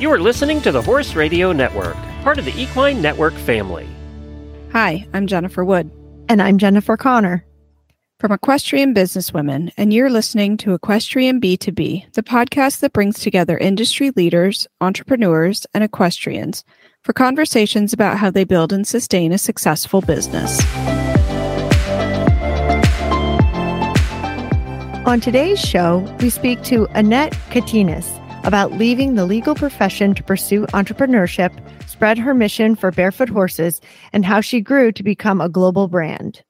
You are listening to the Horse Radio Network, part of the Equine Network family. Hi, I'm Jennifer Wood. And I'm Jennifer Connor. From Equestrian Businesswomen, and you're listening to Equestrian B2B, the podcast that brings together industry leaders, entrepreneurs, and equestrians for conversations about how they build and sustain a successful business. On today's show, we speak to Annette Kaitinis about leaving the legal profession to pursue entrepreneurship, spread her mission for barefoot horses, and how she grew to become a global brand.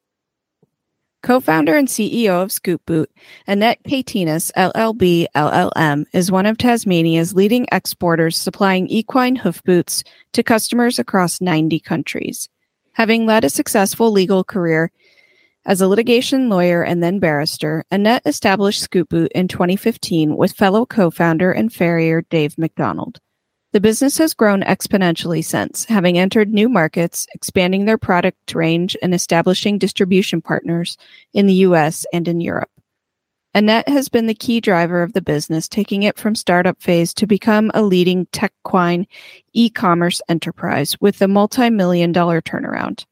Co founder and CEO of Scoot Boot, Annette Kaitinis, LLB LLM, is one of Tasmania's leading exporters supplying equine hoof boots to customers across 90 countries. Having led a successful legal career as a litigation lawyer and then barrister, Annette established Scoot Boot in 2015 with fellow co founder and farrier Dave McDonald. The business has grown exponentially since, having entered new markets, expanding their product range, and establishing distribution partners in the US and in Europe. Annette has been the key driver of the business, taking it from startup phase to become a leading techquine e commerce enterprise with a multi million dollar turnaround.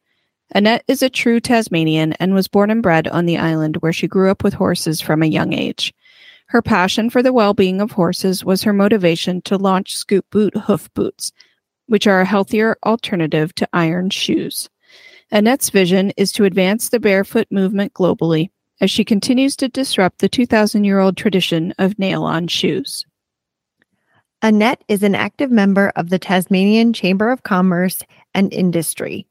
Annette is a true Tasmanian and was born and bred on the island where she grew up with horses from a young age. Her passion for the well being of horses was her motivation to launch Scoot Boot hoof boots, which are a healthier alternative to iron shoes. Annette's vision is to advance the barefoot movement globally as she continues to disrupt the 2,000 year old tradition of nail on shoes. Annette is an active member of the Tasmanian Chamber of Commerce and Industry,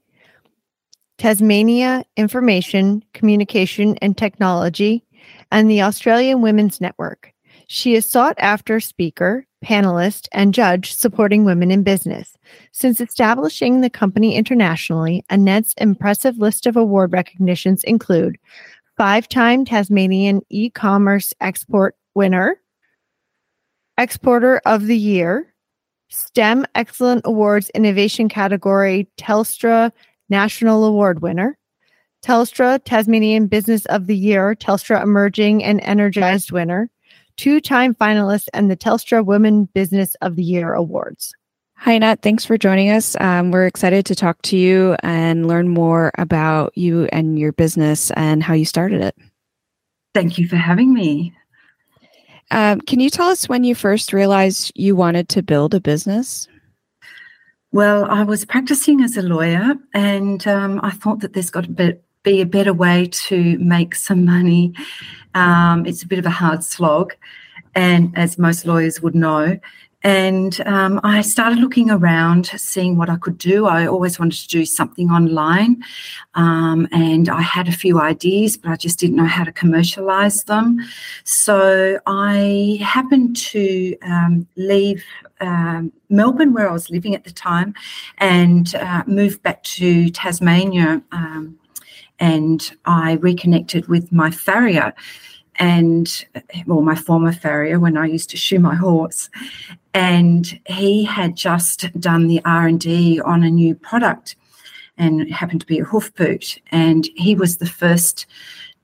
Tasmania Information, Communication and Technology, and the Australian Women's Network. She is sought after speaker, panelist, and judge supporting women in business. Since establishing the company internationally, Annette's impressive list of award recognitions include five time Tasmanian e commerce export winner, Exporter of the Year, STEM Excellent Awards Innovation Category Telstra National Award winner, Telstra Tasmanian Business of the Year, Telstra Emerging and Energized winner, two time finalist, and the Telstra Women Business of the Year awards. Hi, Nat. Thanks for joining us. Um, we're excited to talk to you and learn more about you and your business and how you started it. Thank you for having me. Um, can you tell us when you first realized you wanted to build a business? Well, I was practicing as a lawyer, and um, I thought that there's got to be, be a better way to make some money. Um, it's a bit of a hard slog, and as most lawyers would know. And um, I started looking around, seeing what I could do. I always wanted to do something online. Um, and I had a few ideas, but I just didn't know how to commercialize them. So I happened to um, leave um, Melbourne, where I was living at the time, and uh, moved back to Tasmania. Um, and I reconnected with my farrier and well my former farrier when i used to shoe my horse and he had just done the r&d on a new product and it happened to be a hoof boot and he was the first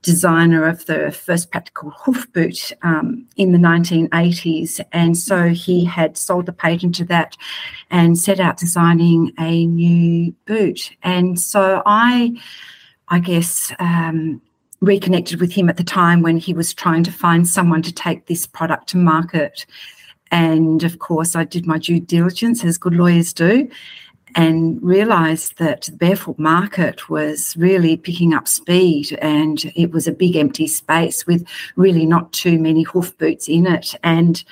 designer of the first practical hoof boot um, in the 1980s and so he had sold the patent to that and set out designing a new boot. And so i i guess um, reconnected with him at the time when he was trying to find someone to take this product to market. And of course, I did my due diligence, as good lawyers do, and realized that the barefoot market was really picking up speed and it was a big empty space with really not too many hoof boots in it. And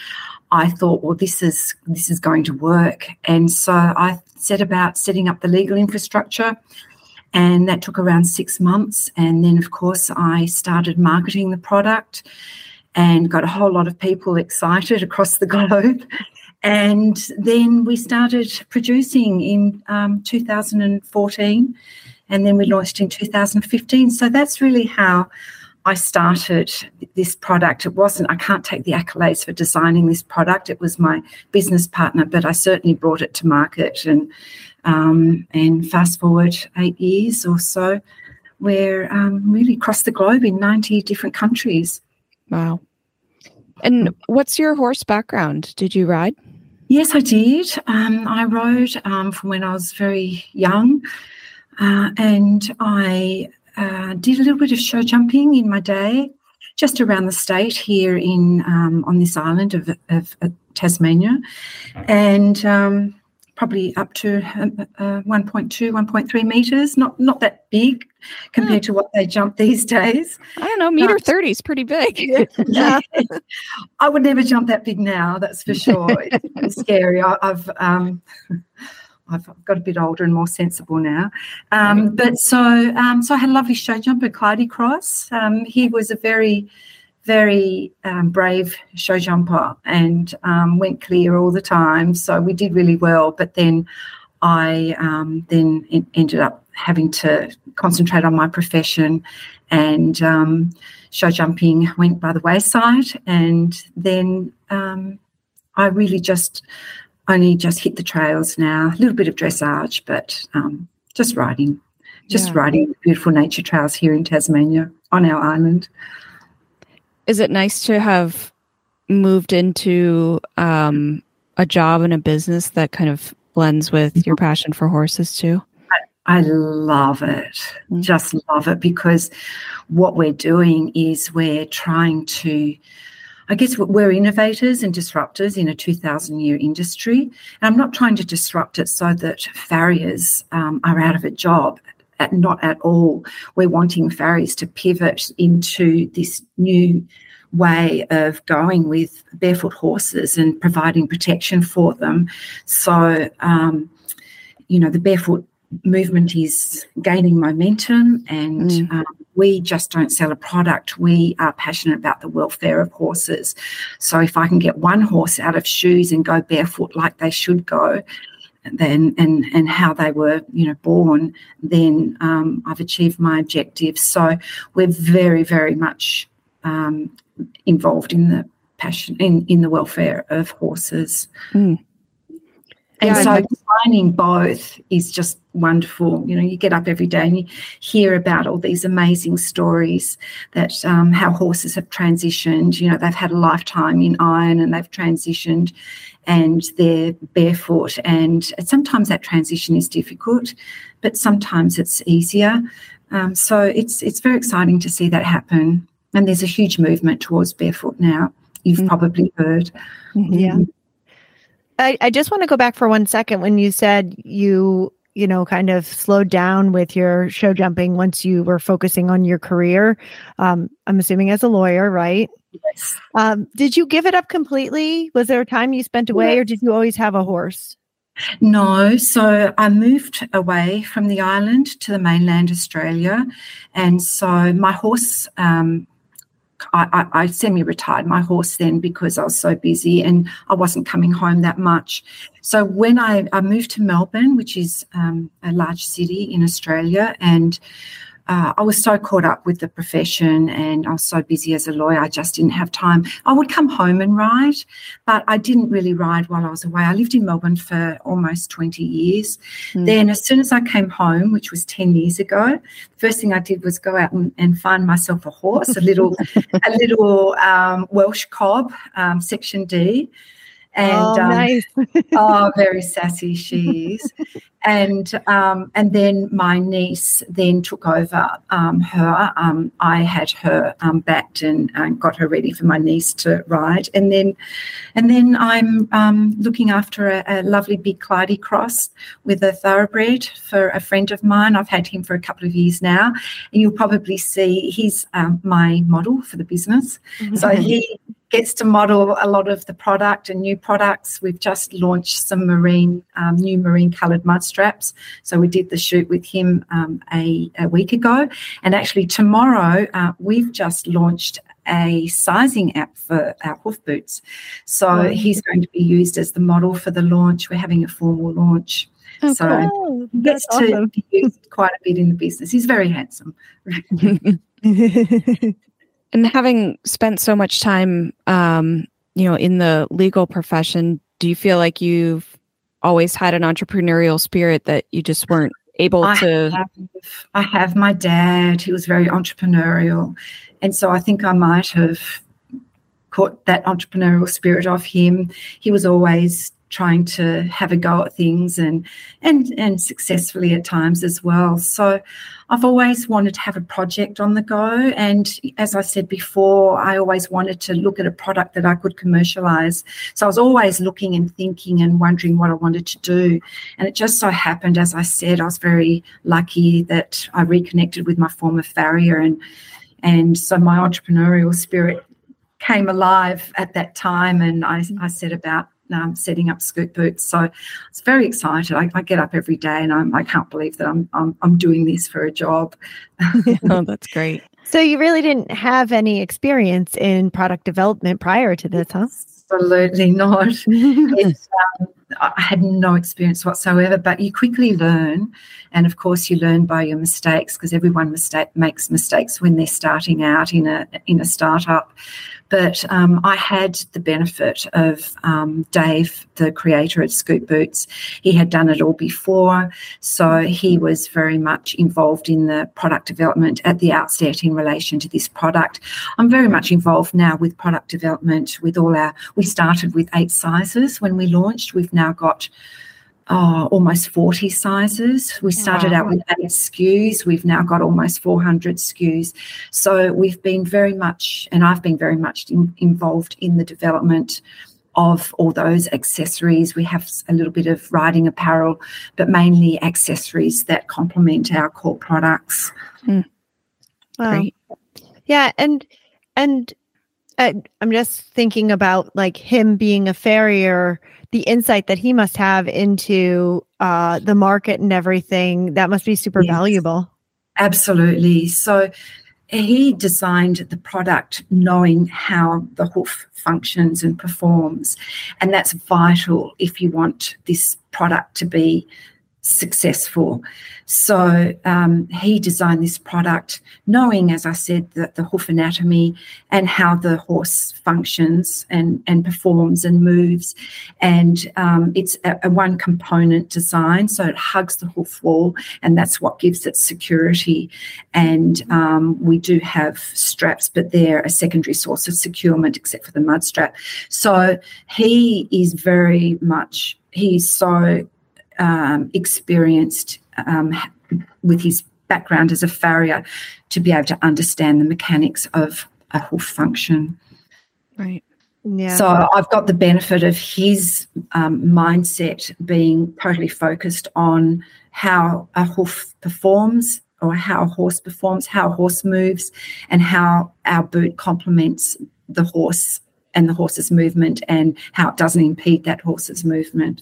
I thought, well, this is this is going to work. And so I set about setting up the legal infrastructure and that took around six months. And then, of course, I started marketing the product and got a whole lot of people excited across the globe. And then we started producing in um, 2014, and then we launched in 2015. So that's really how I started this product. It wasn't, I can't take the accolades for designing this product. It was my business partner, but I certainly brought it to market. And um, and fast forward eight years or so, we're um, really across the globe in 90 different countries. Wow. And what's your horse background? Did you ride? Yes, I did. Um, I rode um, from when I was very young, uh, and I uh, did a little bit of show jumping in my day, just around the state here in um, on this island of, of, of Tasmania, and um, probably up to uh, uh, 1.2, 1.3 meters. Not not that big compared to what they jump these days. I don't know, meter uh, 30 is pretty big. yeah. I would never jump that big now, that's for sure. it's scary. I, have um, I've got a bit older and more sensible now. Um, but so um, so I had a lovely show jumper, Clyde Cross. Um, he was a very very um, brave show jumper and um, went clear all the time. So we did really well. But then I um, then ended up having to concentrate on my profession, and um, show jumping went by the wayside. And then um, I really just only just hit the trails now. A little bit of dressage, but um, just riding, just yeah. riding beautiful nature trails here in Tasmania on our island is it nice to have moved into um, a job and a business that kind of blends with your passion for horses too? I love it. Mm-hmm. Just love it because what we're doing is we're trying to, I guess we're innovators and disruptors in a 2000 year industry. And I'm not trying to disrupt it so that farriers um, are out of a job. At, not at all. We're wanting farriers to pivot into this new way of going with barefoot horses and providing protection for them. So, um, you know, the barefoot movement is gaining momentum and mm. um, we just don't sell a product. We are passionate about the welfare of horses. So if I can get one horse out of shoes and go barefoot like they should go, then and and how they were you know born then um, i've achieved my objective so we're very very much um, involved in the passion in in the welfare of horses mm. And yeah, so combining both is just wonderful. You know, you get up every day and you hear about all these amazing stories that um, how horses have transitioned. You know, they've had a lifetime in iron and they've transitioned and they're barefoot. And sometimes that transition is difficult, but sometimes it's easier. Um, so it's it's very exciting to see that happen. And there's a huge movement towards barefoot now. You've mm-hmm. probably heard. Mm-hmm. Yeah. I, I just want to go back for one second when you said you you know kind of slowed down with your show jumping once you were focusing on your career um, i'm assuming as a lawyer right yes um, did you give it up completely was there a time you spent away yes. or did you always have a horse no, so I moved away from the island to the mainland Australia, and so my horse um, I, I, I semi retired my horse then because I was so busy and I wasn't coming home that much. So when I, I moved to Melbourne, which is um, a large city in Australia, and uh, I was so caught up with the profession and I was so busy as a lawyer, I just didn't have time. I would come home and ride, but I didn't really ride while I was away. I lived in Melbourne for almost 20 years. Mm. Then, as soon as I came home, which was 10 years ago, the first thing I did was go out and, and find myself a horse, a little, a little um, Welsh cob, um, section D and oh, um, nice. oh, very sassy she is. and um, and then my niece then took over um, her. Um, I had her um, backed and, and, got her ready for my niece to ride, and then and then I'm um, looking after a, a, lovely big Clyde cross with a thoroughbred for a friend of mine. I've had him for a couple of years now, and you'll probably see he's my model for the business. Mm-hmm. So he gets to model a lot of the product and new products. We've just launched some marine, um, new marine coloured mud straps. So we did the shoot with him um, a, a, week ago. And actually, tomorrow, uh, we've just launched a sizing app for our hoof boots. So oh. he's going to be used as the model for the launch. We're having a formal launch. Oh, so cool. he gets That's to awesome. be used quite a bit in the business. He's very handsome. And having spent so much time, um, you know, in the legal profession, do you feel like you've always had an entrepreneurial spirit that you just weren't able I to? Have, I have my dad. He was very entrepreneurial, and so I think I might have caught that entrepreneurial spirit off him. He was always trying to have a go at things and and and successfully at times as well. So I've always wanted to have a project on the go. And as I said before, I always wanted to look at a product that I could commercialize. So I was always looking and thinking and wondering what I wanted to do. And it just so happened, as I said, I was very lucky that I reconnected with my former farrier and and so my entrepreneurial spirit came alive at that time and I, I set about um, setting up Scoot Boots. So it's very excited. I, I, get up every day and I'm, I can't believe that I'm, I'm, I'm doing this for a job. oh, that's great. So you really didn't have any experience in product development prior to this, huh? Absolutely not. um, I had no experience whatsoever, but you quickly learn. And of course, you learn by your mistakes because everyone mistake, makes mistakes when they're starting out in a in a startup. But um, I had the benefit of um, Dave, the creator at Scoot Boots. He had done it all before, so he was very much involved in the product development at the outset in relation to this product. I'm very much involved now with product development with all our. We started with eight sizes when we launched. We've now got oh, almost 40 sizes. We started wow. out with eight SKUs. We've now got almost 400 SKUs. So we've been very much, and I've been very much in, involved in the development of all those accessories. We have a little bit of riding apparel, but mainly accessories that complement our core products. Mm. Wow. Great. Yeah, and and uh, I'm just thinking about like him being a farrier the insight that he must have into uh, the market and everything that must be super yes, valuable. Absolutely. So he designed the product knowing how the hoof functions and performs and that's vital if you want this product to be successful. So um, he designed this product knowing, as I said, that the hoof anatomy and how the horse functions and, and performs and moves. And um, it's a, a, one component design, so it hugs the hoof wall, and that's what gives it security. And um, we do have straps, but they're a secondary source of securement, except for the mud strap. So he is very much, he's so um, experienced um, with his background as a farrier to be able to understand the mechanics of a hoof function. Right. Yeah. So I've got the benefit of his um, mindset being totally focused on how a hoof performs or how a horse performs, how a horse moves, and how our boot complements the horse and the horse's movement and how it doesn't impede that horse's movement.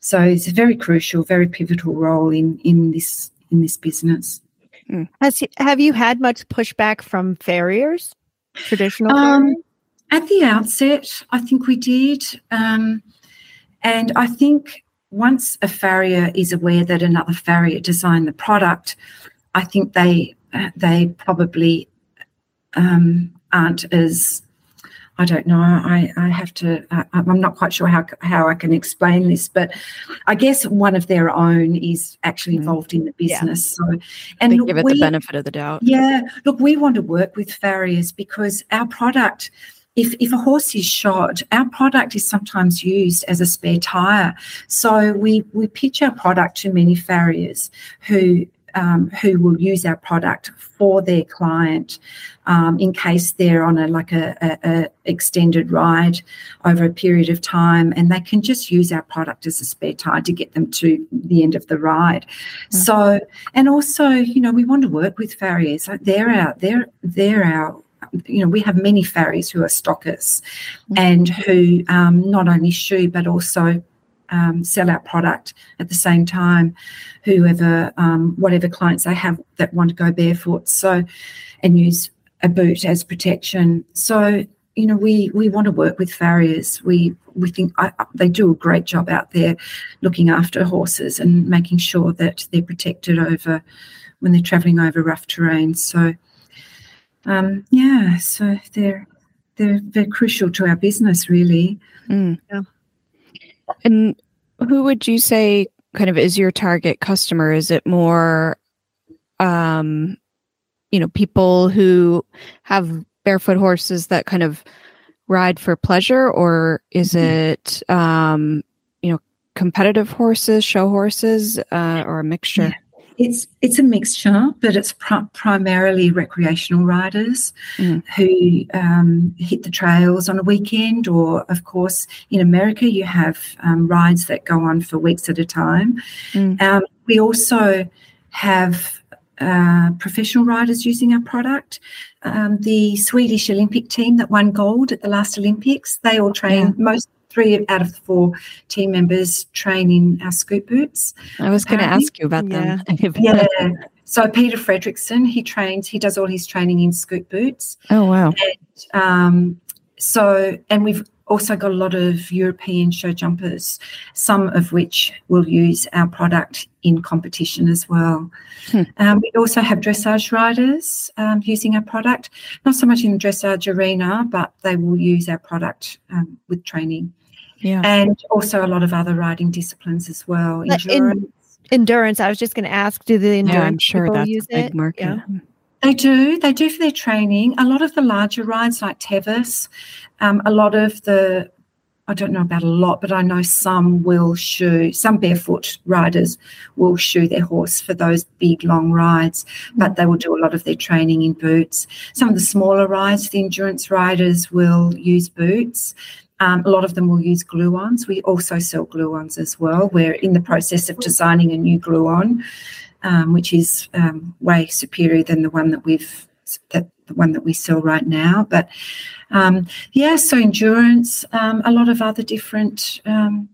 So it's a very crucial, very pivotal role in in this in this business. Hmm. Has have you had much pushback from farriers, traditional? Um, at the outset, I think we did, um, and I think once a farrier is aware that another farrier designed the product, I think they they probably um, aren't as I don't know. I, I have to. Uh, I'm not quite sure how how I can explain this, but I guess one of their own is actually mm. involved in the business. Yeah. So, and they give it we, the benefit of the doubt. Yeah, look, we want to work with farriers because our product. If, if a horse is shot, our product is sometimes used as a spare tire. So we, we pitch our product to many farriers who um, who will use our product for their client um, in case they're on a like a, a, a, extended ride over a period of time and they can just use our product as a spare tire to get them to the end of the ride mm-hmm. so and also you know we want to work with farriers they're our they're they're our you know, we have many farriers who are stockers mm-hmm. and who um, not only shoe but also um, sell our product at the same time, whoever, um, whatever clients they have that want to go barefoot. So, and use a boot as protection. So, you know, we we want to work with farriers. We we think I, they do a great job out there, looking after horses and making sure that they're protected over when they're travelling over rough terrain. So, um, yeah, so they're they're they're crucial to our business, really. Mm. Yeah. And who would you say kind of is your target customer? Is it more um you know, people who have barefoot horses that kind of ride for pleasure or is mm-hmm. it um you know, competitive horses, show horses, uh, or a mixture? It's it's a mixture, but it's pr- primarily recreational riders Mm. who um, hit the trails on a weekend, or of course in America you have um, rides that go on for weeks at a time. Mm. Um, we also have uh, professional riders using our product. Um, the Swedish Olympic team that won gold at the last Olympics, they all train. Yeah. Most three out of the four team members train in our scoot boots. I was going to ask you about them. Yeah. So Peder Fredricson, he trains. He does all his training in scoot boots. oh wow. Um, so, and we've also got a lot of European show jumpers, some of which will use our product in competition as well. Hmm. Um, we also have dressage riders um, using our product, not so much in the dressage arena, but they will use our product um, with training. Yeah. And also a lot of other riding disciplines as well. Like in- Endurance. Endurance. I was just going to ask, do the endurance Yeah, I'm sure people that's use a big it? market. Yeah. They do. They do for their training. A lot of the larger rides, like Tevis, um, a lot of the, I don't know about a lot, but I know some will shoe, some barefoot riders will shoe their horse for those big, long rides, but they will do a lot of their training in boots. Some of the smaller rides, the endurance riders will use boots. Um, a lot of them will use glue ons. We also sell glue ons as well. We're in the process of designing a new glue on um, which is um, way superior than the one that we've that the one that we sell right now. But um, yeah, so endurance, um, a lot of other different um,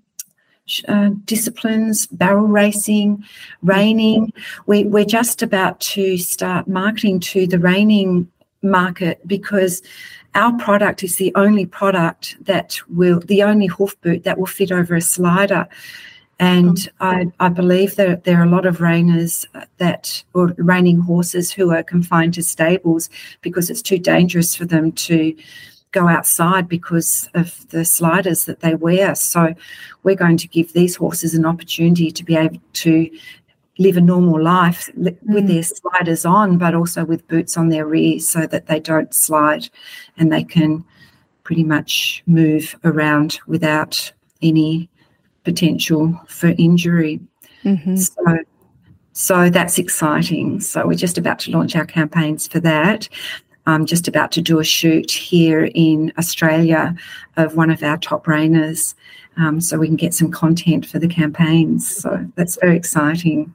uh, disciplines, barrel racing, reining. We, we're just about to start marketing to the reining market because our product is the only product that will the only hoof boot that will fit over a slider and I, I believe that there are a lot of reiners that, or reining horses who are confined to stables because it's too dangerous for them to go outside because of the sliders that they wear. So we're going to give these horses an opportunity to be able to live a normal life with Mm. their sliders on, but also with boots on their rear so that they don't slide and they can pretty much move around without any potential for injury. Mhm. So, so that's exciting. So we're just about to launch our campaigns for that. I'm just about to do a shoot here in Australia of one of our top reiners, um, so we can get some content for the campaigns. So that's very exciting.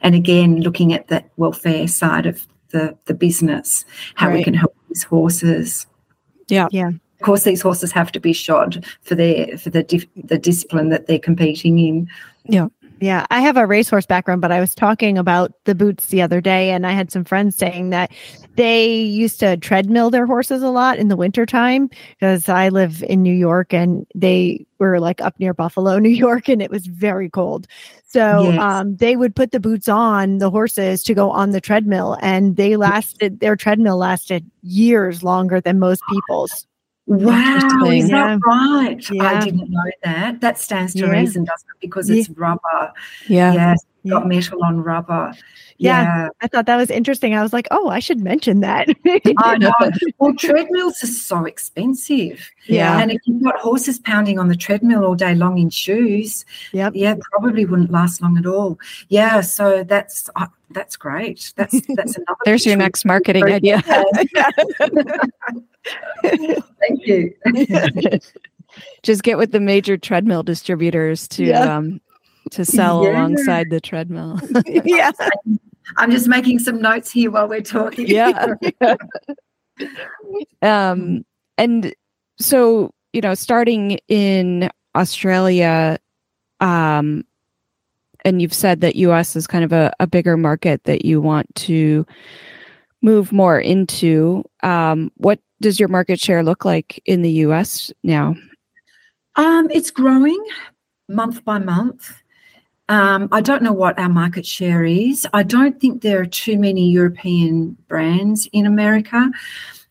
And again, looking at the welfare side of the the business, how we can help these horses. Yeah. Yeah. Of course, these horses have to be shod for their for the dif- the discipline that they're competing in. Yeah, Yeah, I have a racehorse background, but I was talking about the boots the other day, and I had some friends saying that they used to treadmill their horses a lot in the wintertime because I live in New York and they were like up near Buffalo, New York, and it was very cold. So Yes. um, they would put the boots on the horses to go on the treadmill, and they lasted, their treadmill lasted years longer than most people's. Wow, Interesting. is that right? Yeah. I didn't know that. That stands to Yeah. reason, doesn't it? Because it's rubber. Yeah. Yes, Yeah. Got metal on rubber. Yeah. Yeah. I thought that was interesting. I was like, oh, I should mention that. I know. Well, treadmills are so expensive. Yeah. And if you've got horses pounding on the treadmill all day long in shoes, Yep. yeah, probably wouldn't last long at all. Yeah, so that's uh, that's great. That's that's another. There's your next marketing idea. Thank you. Just get with the major treadmill distributors to Yeah. um to sell Yeah. alongside the treadmill. yeah. I'm just making some notes here while we're talking. yeah. um and so, you know, starting in Australia um and you've said that US is kind of a, a bigger market that you want to move more into. Um what does your market share look like in the US now? Um, it's growing month by month. Um, I don't know what our market share is. I don't think there are too many European brands in America.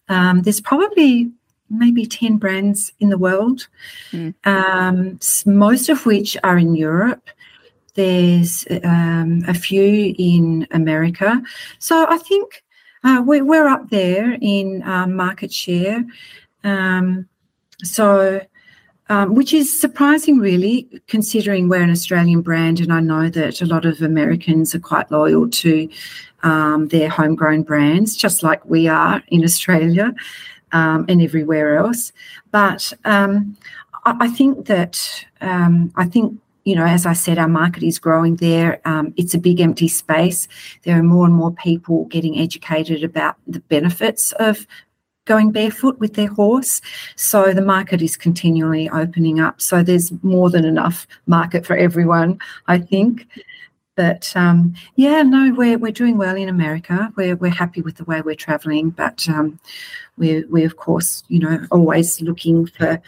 Um, there's probably maybe 10 brands in the world, Mm. um, most of which are in Europe. There's um, a few in America. So I think uh, we, we're up there in um, market share. Um, so um, which is surprising, really, considering we're an Australian brand, and I know that a lot of Americans are quite loyal to um, their homegrown brands, just like we are in Australia um, and everywhere else. But um, I, I, think that um, I think you know, as I said, our market is growing there. Um, it's a big empty space. There are more and more people getting educated about the benefits of going barefoot with their horse. So the market is continually opening up. So there's more than enough market for everyone, I think. But um, yeah, no, we're we're doing well in America. We're we're happy with the way we're traveling, but um, we're we of course you know always looking for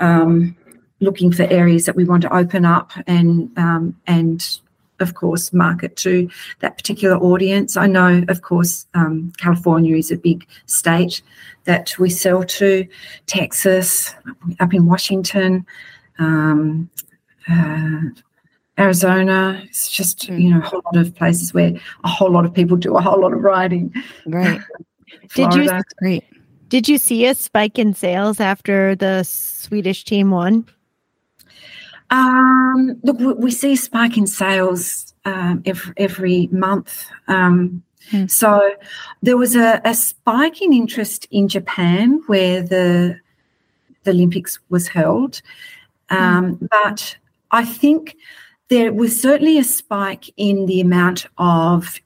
um, looking for areas that we want to open up and um, and of course market to that particular audience. I know, of course, um, California is a big state that we sell to. Texas, up in Washington. Um, uh, Arizona. It's just Hmm. you know a whole lot of places where a whole lot of people do a whole lot of riding. Right. Did you- great. Did you see a spike in sales after the Swedish team won? Um, look, we, see a spike in sales um, every, every month. Um, Hmm. So there was a, a spike in interest in Japan where the the Olympics was held, um, but I think there was certainly a spike in the amount of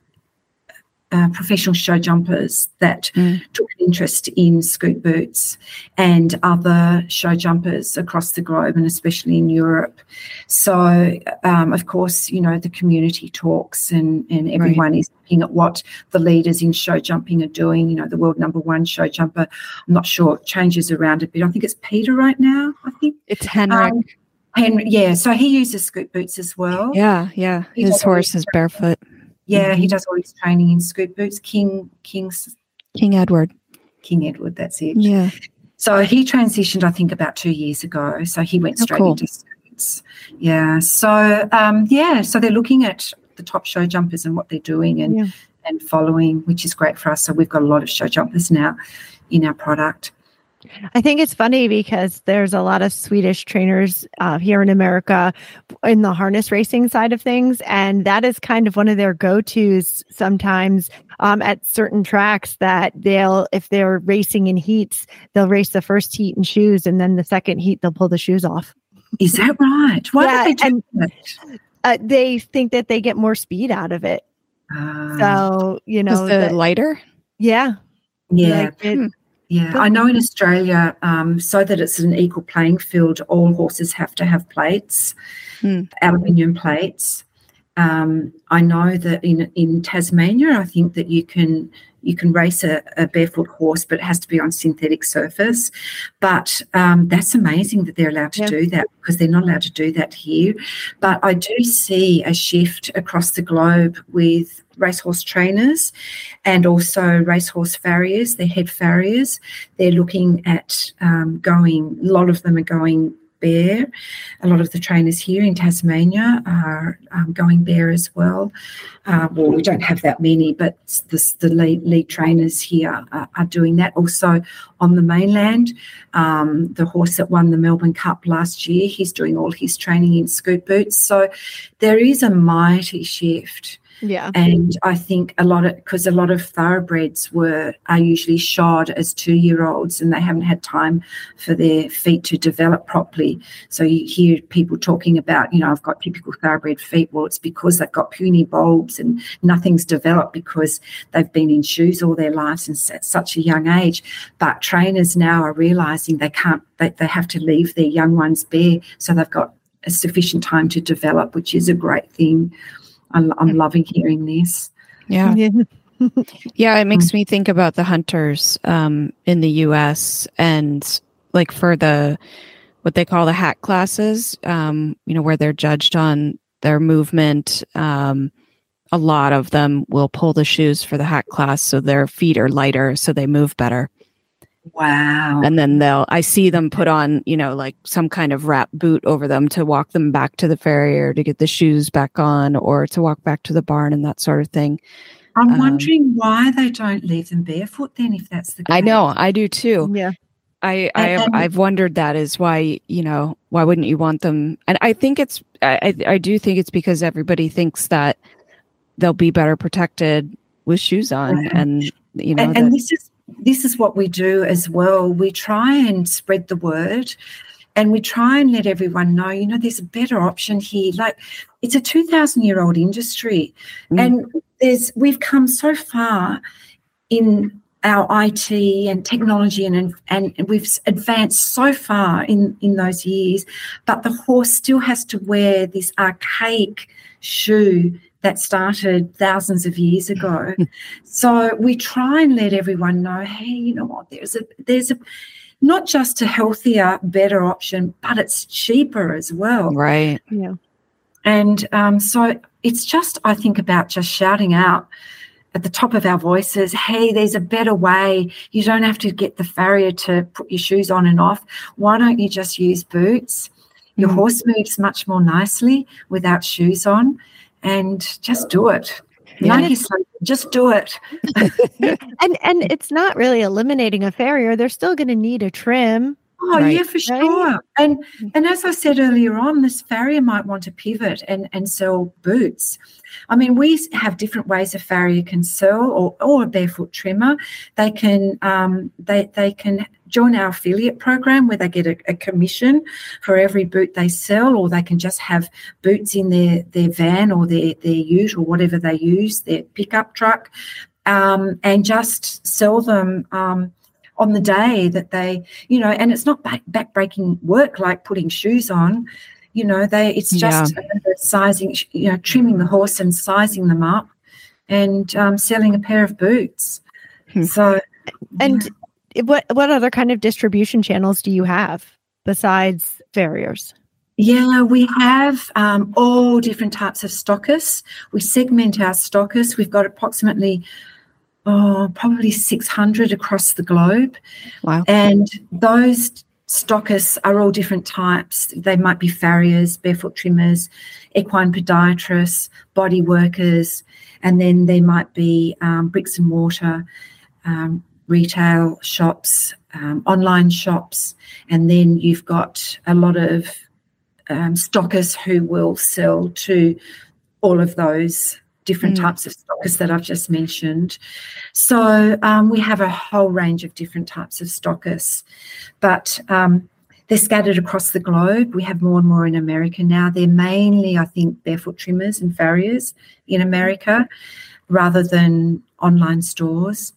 uh, professional show jumpers that Mm. took an interest in scoot boots and other show jumpers across the globe and especially in Europe. So, um, of course, you know, the community talks and, and everyone is looking at what the leaders in show jumping are doing. You know, the world number one show jumper, I'm not sure, changes around a bit. I think it's Peter right now, I think. It's Henrik. Um, Henry, yeah, so he uses scoot boots as well. yeah, yeah. His horse is barefoot. Yeah, he Mhm. does all his training in scoot boots. King, King's, King Edward. King Edward, that's it. Yeah. So he transitioned, I think, about two years ago. So he went Oh, straight cool. into scoots. Yeah. So um, yeah. So they're looking at the top show jumpers and what they're doing and Yeah. and following, which is great for us. So we've got a lot of show jumpers now in our product. I think it's funny because there's a lot of Swedish trainers uh, here in America in the harness racing side of things, and that is kind of one of their go-tos sometimes um, at certain tracks. That they'll, if they're racing in heats, they'll race the first heat in shoes, and then the second heat they'll pull the shoes off. Is that right? Why Yeah, do they do and- that? Uh, they think that they get more speed out of it. Ah, So you know, the that- lighter? yeah, yeah. like it- Hmm. Yeah, I know in Australia, um, so that it's an equal playing field, all horses have to have plates, Hmm. aluminium plates. Um, I know that in in Tasmania, I think that you can you can race a, a barefoot horse, but it has to be on synthetic surface. But um, that's amazing that they're allowed to Yeah. do that because they're not allowed to do that here. But I do see a shift across the globe with racehorse trainers and also racehorse farriers, they're head farriers. They're looking at um, going, a lot of them are going bare. A lot of the trainers here in Tasmania are um, going bare as well. Uh, well, we don't have that many, but the, the lead, lead trainers here are, are doing that. Also on the mainland, um, the horse that won the Melbourne Cup last year, he's doing all his training in scoot boots. So there is a mighty shift yeah, and I think a lot of because a lot of thoroughbreds were are usually shod as two year olds and they haven't had time for their feet to develop properly. So you hear people talking about, you know, I've got typical thoroughbred feet. Well, it's because they've got puny bulbs and nothing's developed because they've been in shoes all their lives since at such a young age. But trainers now are realizing they can't they, they have to leave their young ones bare so they've got a sufficient time to develop, which is a great thing. I'm, I'm loving hearing this. Yeah. yeah. Yeah, it makes me think about the hunters um, in the U.S. and like for the what they call the hack classes, um, you know, where they're judged on their movement. Um, a lot of them will pull the shoes for the hack class, so their feet are lighter, so they move better. Wow. And then they'll, I see them put on, you know, like some kind of wrap boot over them to walk them back to the farrier to get the shoes back on, or to walk back to the barn and that sort of thing. I'm um, wondering why they don't leave them barefoot then, if that's the case. I know, I do too. yeah. I, I have, I've wondered that is why you know why wouldn't you want them? And I think it's I I do think it's because everybody thinks that they'll be better protected with shoes on, and you know, and, and this is this is what we do as well. We try and spread the word, and we try and let everyone know. You know, there's a better option here. Like it's a two thousand year old industry, mm. and there's we've come so far in our IT and technology and, and we've advanced so far in, in those years, but the horse still has to wear this archaic shoe that started thousands of years ago. so we try and let everyone know, hey, you know what, there's a there's a not just a healthier, better option, but it's cheaper as well. Right. Yeah. And um, so it's just, I think, about just shouting out at the top of our voices, hey, there's a better way. You don't have to get the farrier to put your shoes on and off. Why don't you just use boots? Your mm. horse moves much more nicely without shoes on, and just do it. Just do it. and and it's not really eliminating a farrier. They're still going to need a trim. Oh right, yeah, for right? sure. And mm. and as I said earlier on, this farrier might want to pivot and and sell boots. I mean, we have different ways a farrier can sell, or, or a barefoot trimmer. They can um, they they can join our affiliate program where they get a, a, commission for every boot they sell, or they can just have boots in their their van or their their or whatever they use, their pickup truck, um, and just sell them. Um, on the day that they, you know, and it's not back, back breaking work like putting shoes on you know they it's just yeah. sizing you know trimming the horse and sizing them up and um, selling a pair of boots hmm. so and yeah. what what other kind of distribution channels do you have besides farriers yeah, we have um, all different types of stockists. We segment our stockists. We've got approximately, oh, probably 600 across the globe. Wow. And those stockists are all different types. They might be farriers, barefoot trimmers, equine podiatrists, body workers, and then there might be um, bricks and mortar, um, retail shops, um, online shops, and then you've got a lot of um, stockists who will sell to all of those different mm. types of stockers that I've just mentioned. So um, we have a whole range of different types of stockers, but um, they're scattered across the globe. We have more and more in America now. They're mainly, I think, barefoot trimmers and farriers in America rather than online stores.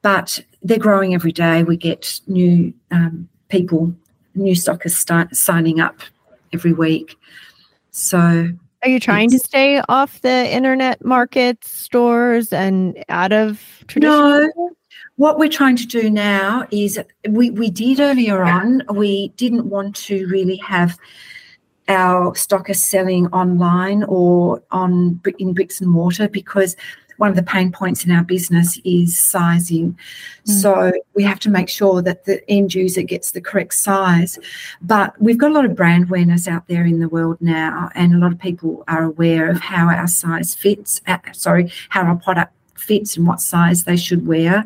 But they're growing every day. We get new um, people, new stockers start signing up every week. So are you trying to stay off the internet markets, stores, and out of traditional? No. What we're trying to do now is we, we did earlier on, we didn't want to really have our stockers selling online or on in bricks and mortar because one of the pain points in our business is sizing. Mm. So we have to make sure that the end user gets the correct size. But we've got a lot of brand awareness out there in the world now, and a lot of people are aware of how our size fits, uh, sorry, how our product fits and what size they should wear.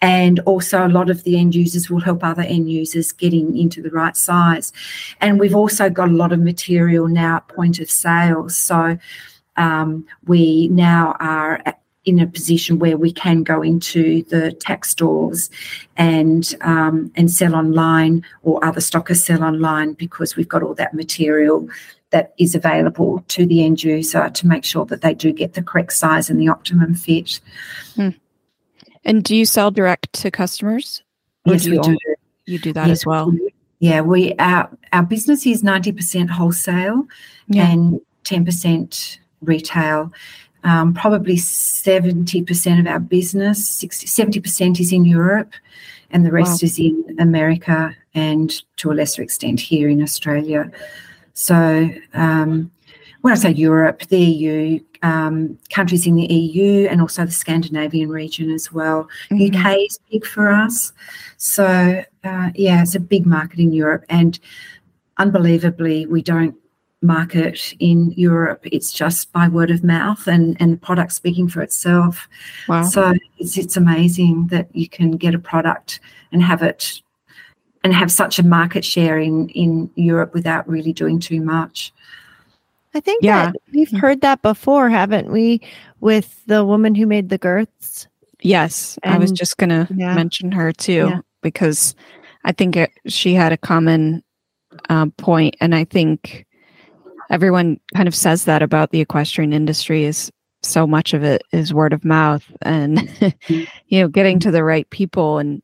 And also, a lot of the end users will help other end users getting into the right size. And we've also got a lot of material now at point of sale. So um, we now are in a position where we can go into the tack stores and um, and sell online or other stockers sell online because we've got all that material that is available to the end user to make sure that they do get the correct size and the optimum fit. Hmm. And do you sell direct to customers? Yes, do you, we do. You do that yes, as well. We yeah, we our our business is ninety percent wholesale yeah. and ten percent retail um, probably 70% of our business, 60, 70% is in Europe, and the rest wow. is in America and to a lesser extent here in Australia. So, um, when I say Europe, the EU, um, countries in the EU, and also the Scandinavian region as well. Mm-hmm. UK is big for us. So, uh, yeah, it's a big market in Europe. And unbelievably, we don't market in Europe. It's just by word of mouth and, and the product speaking for itself. Wow. So it's, it's amazing that you can get a product and have it and have such a market share in in Europe without really doing too much. I think Yeah. that we've heard that before, haven't we? With the woman who made the girths. Yes, I was just going to yeah. mention her too Yeah. because I think it, she had a common um, point, and I think everyone kind of says that about the equestrian industry is so much of it is word of mouth and you know getting to the right people and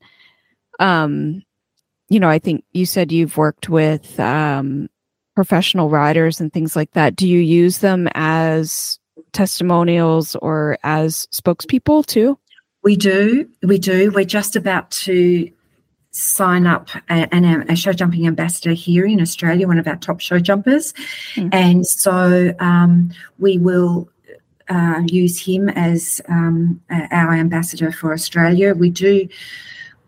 um you know I think you said you've worked with um professional riders and things like that. Do you use them as testimonials or as spokespeople too? We do, we do. We're just about to sign up and an, a show jumping ambassador here in Australia, one of our top show jumpers, Mm. and so um, we will. Uh, use him as um, our ambassador for Australia. We do.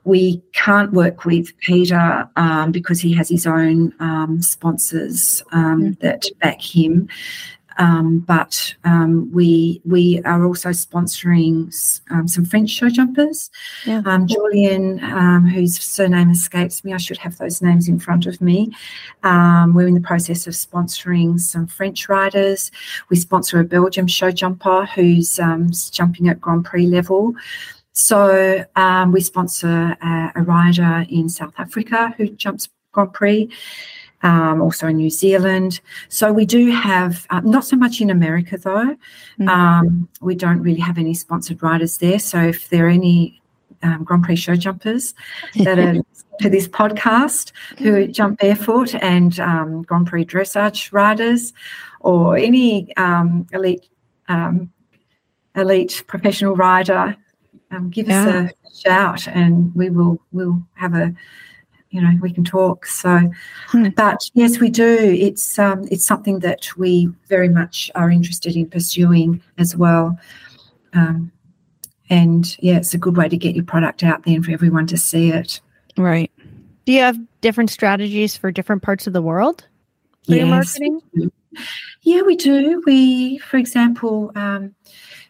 We can't work with Peder um, because he has his own um, sponsors um, that back him. Um, but um, we we are also sponsoring um, some French show jumpers. Yeah. Um, Julian, um, whose surname escapes me, I should have those names in front of me. Um, we're in the process of sponsoring some French riders. We sponsor a Belgium show jumper who's um, jumping at Grand Prix level. So um, we sponsor a, a rider in South Africa who jumps Grand Prix um, also in New Zealand. So we do have, uh, not so much in America though. Mm. Um, we don't really have any sponsored riders there. So if there are any um, Grand Prix show jumpers that are to this podcast who jump barefoot and um, Grand Prix dressage riders or any um, elite um, elite professional rider, um, give Yeah. us a shout and we will we'll have a you know we can talk. So, Hmm. but yes, we do. It's um, it's something that we very much are interested in pursuing as well. Um, and yeah, it's a good way to get your product out there and for everyone to see it. Right. Do you have different strategies for different parts of the world for your Yes. marketing? Yeah, we do. We, for example, um,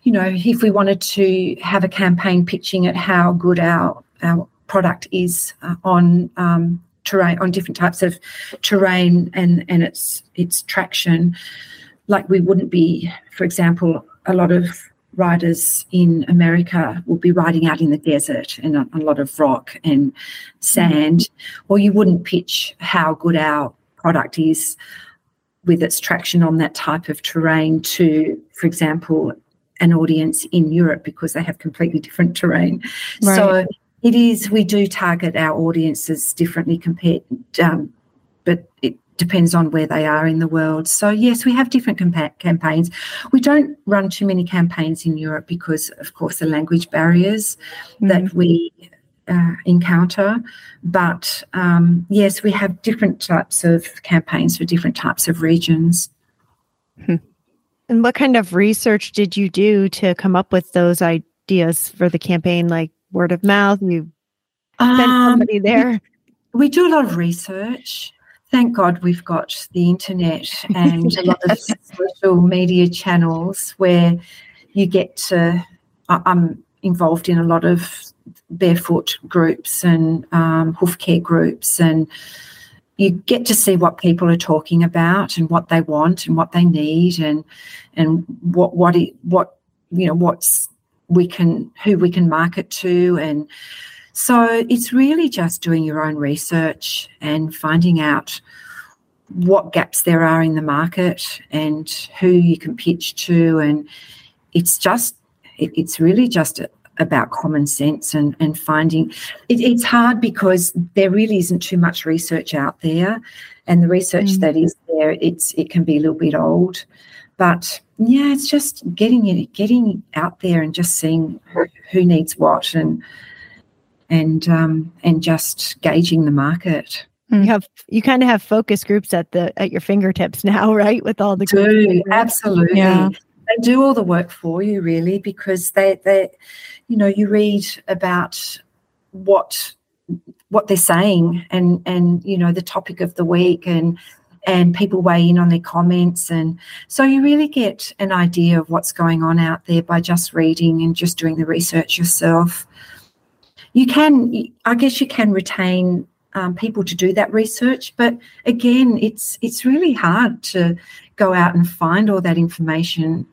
you know, if we wanted to have a campaign pitching at how good our our product is uh, on um, terrain, on different types of terrain, and and its its traction, like we wouldn't be, for example, a lot of riders in America will be riding out in the desert and a, a lot of rock and sand, or you wouldn't pitch how good our product is with its traction on that type of terrain to, for example, an audience in Europe because they have completely different terrain. So it is, we do target our audiences differently compared, um, but it depends on where they are in the world. So, yes, we have different campa- campaigns. We don't run too many campaigns in Europe because, of course, the language barriers that we uh, encounter. But um, yes, we have different types of campaigns for different types of regions. And what kind of research did you do to come up with those ideas for the campaign? Like word of mouth, you sent Um, somebody there. we do a lot of research. Thank God we've got the internet and a lot of social media channels where you get to. I'm involved in a lot of barefoot groups and um, hoof care groups, and you get to see what people are talking about and what they want and what they need, and and what what it, what you know what's we can who we can market to and so it's really just doing your own research and finding out what gaps there are in the market and who you can pitch to. And it's just, it, it's really just a, about common sense and, and finding it, it's hard because there really isn't too much research out there. And the research Mm. that is there, it's it can be a little bit old. But yeah, it's just getting it, getting out there and just seeing who, who needs what and and um, and just gauging the market. You have you kind of have focus groups at the at your fingertips now, right? With all the groups Do absolutely. Yeah. They do all the work for you, really, because they they, you know, you read about what what they're saying and and you know the topic of the week and and people weigh in on their comments and so you really get an idea of what's going on out there by just reading and just doing the research yourself you can i guess you can retain um, people to do that research. But again, it's it's really hard to go out and find all that information,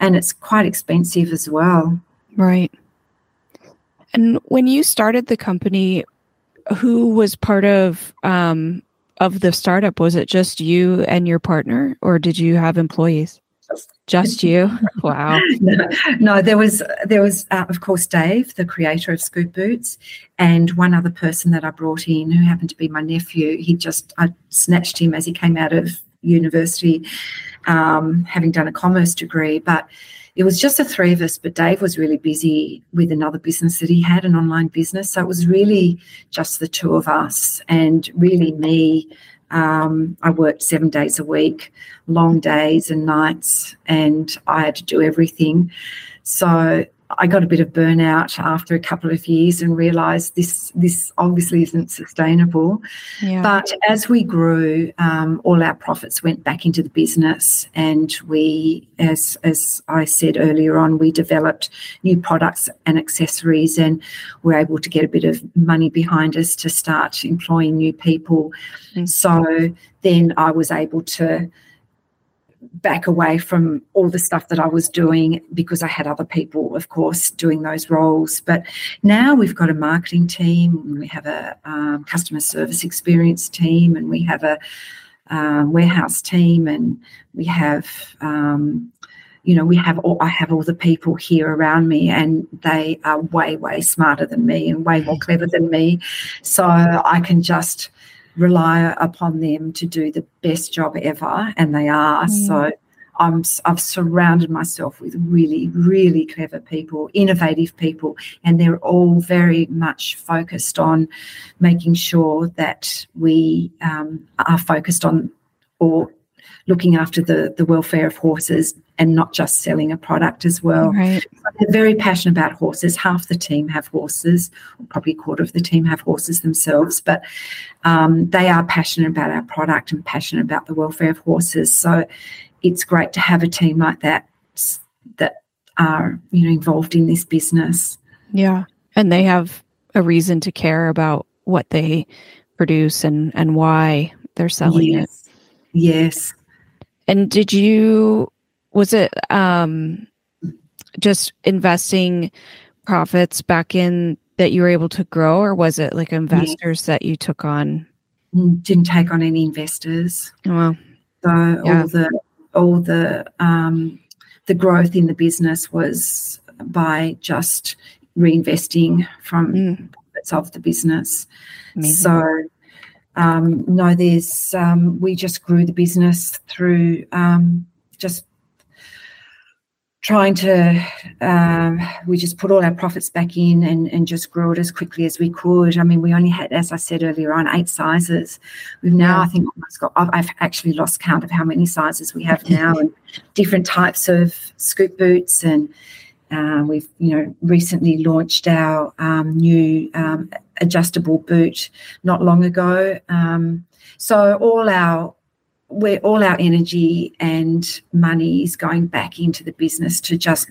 and it's quite expensive as well. Right. And when you started the company, who was part of um, of the startup? Was it just you and your partner, or did you have employees? Just you? Wow. no, no, there was there was uh, of course Dave, the creator of Scoot Boots, and one other person that I brought in who happened to be my nephew. He just I snatched him as he came out of university, um, having done a commerce degree, but it was just the three of us, but Dave was really busy with another business that he had, an online business. So it was really just the two of us and really me. Um, I worked seven days a week, long days and nights, and I had to do everything. So I got a bit of burnout after a couple of years and realised this this obviously isn't sustainable. Yeah. But as we grew, um, all our profits went back into the business, and we, as as I said earlier on, we developed new products and accessories, and we're able to get a bit of money behind us to start employing new people. Mm-hmm. So then I was able to back away from all the stuff that I was doing because I had other people, of course, doing those roles. But now we've got a marketing team, we have a um, customer service experience team, and we have a um, warehouse team, and we have. Um, you know, we have all, I have all the people here around me, and they are way, way smarter than me and way more clever than me. So I can just rely upon them to do the best job ever, and they are. Mm. So I'm, I've surrounded myself with really, really clever people, innovative people, and they're all very much focused on making sure that we um, are focused on or looking after the, the welfare of horses and not just selling a product as well. Right. they're very passionate about horses. Half the team have horses, probably a quarter of the team have horses themselves, but um, they are passionate about our product and passionate about the welfare of horses. So it's great to have a team like that that are you know involved in this business. Yeah, and they have a reason to care about what they produce and and why they're selling yes. it. Yes. And did you was it um just investing profits back in that you were able to grow or was it like investors that you took on? Mm, didn't take on any investors. Well, so yeah. all the all the um the growth in the business was by just reinvesting from mm. profits of the business. Amazing. So um, no, there's um, we just grew the business through um, just trying to um, we just put all our profits back in and, and just grow it as quickly as we could. I mean, we only had, as I said earlier on, eight sizes. We've now, yeah. I think, almost got. I've actually lost count of how many sizes we have now, and different types of scoot boots and. Uh, we've, you know, recently launched our um, new um, adjustable boot not long ago. Um, so all our where all our energy and money is going back into the business to just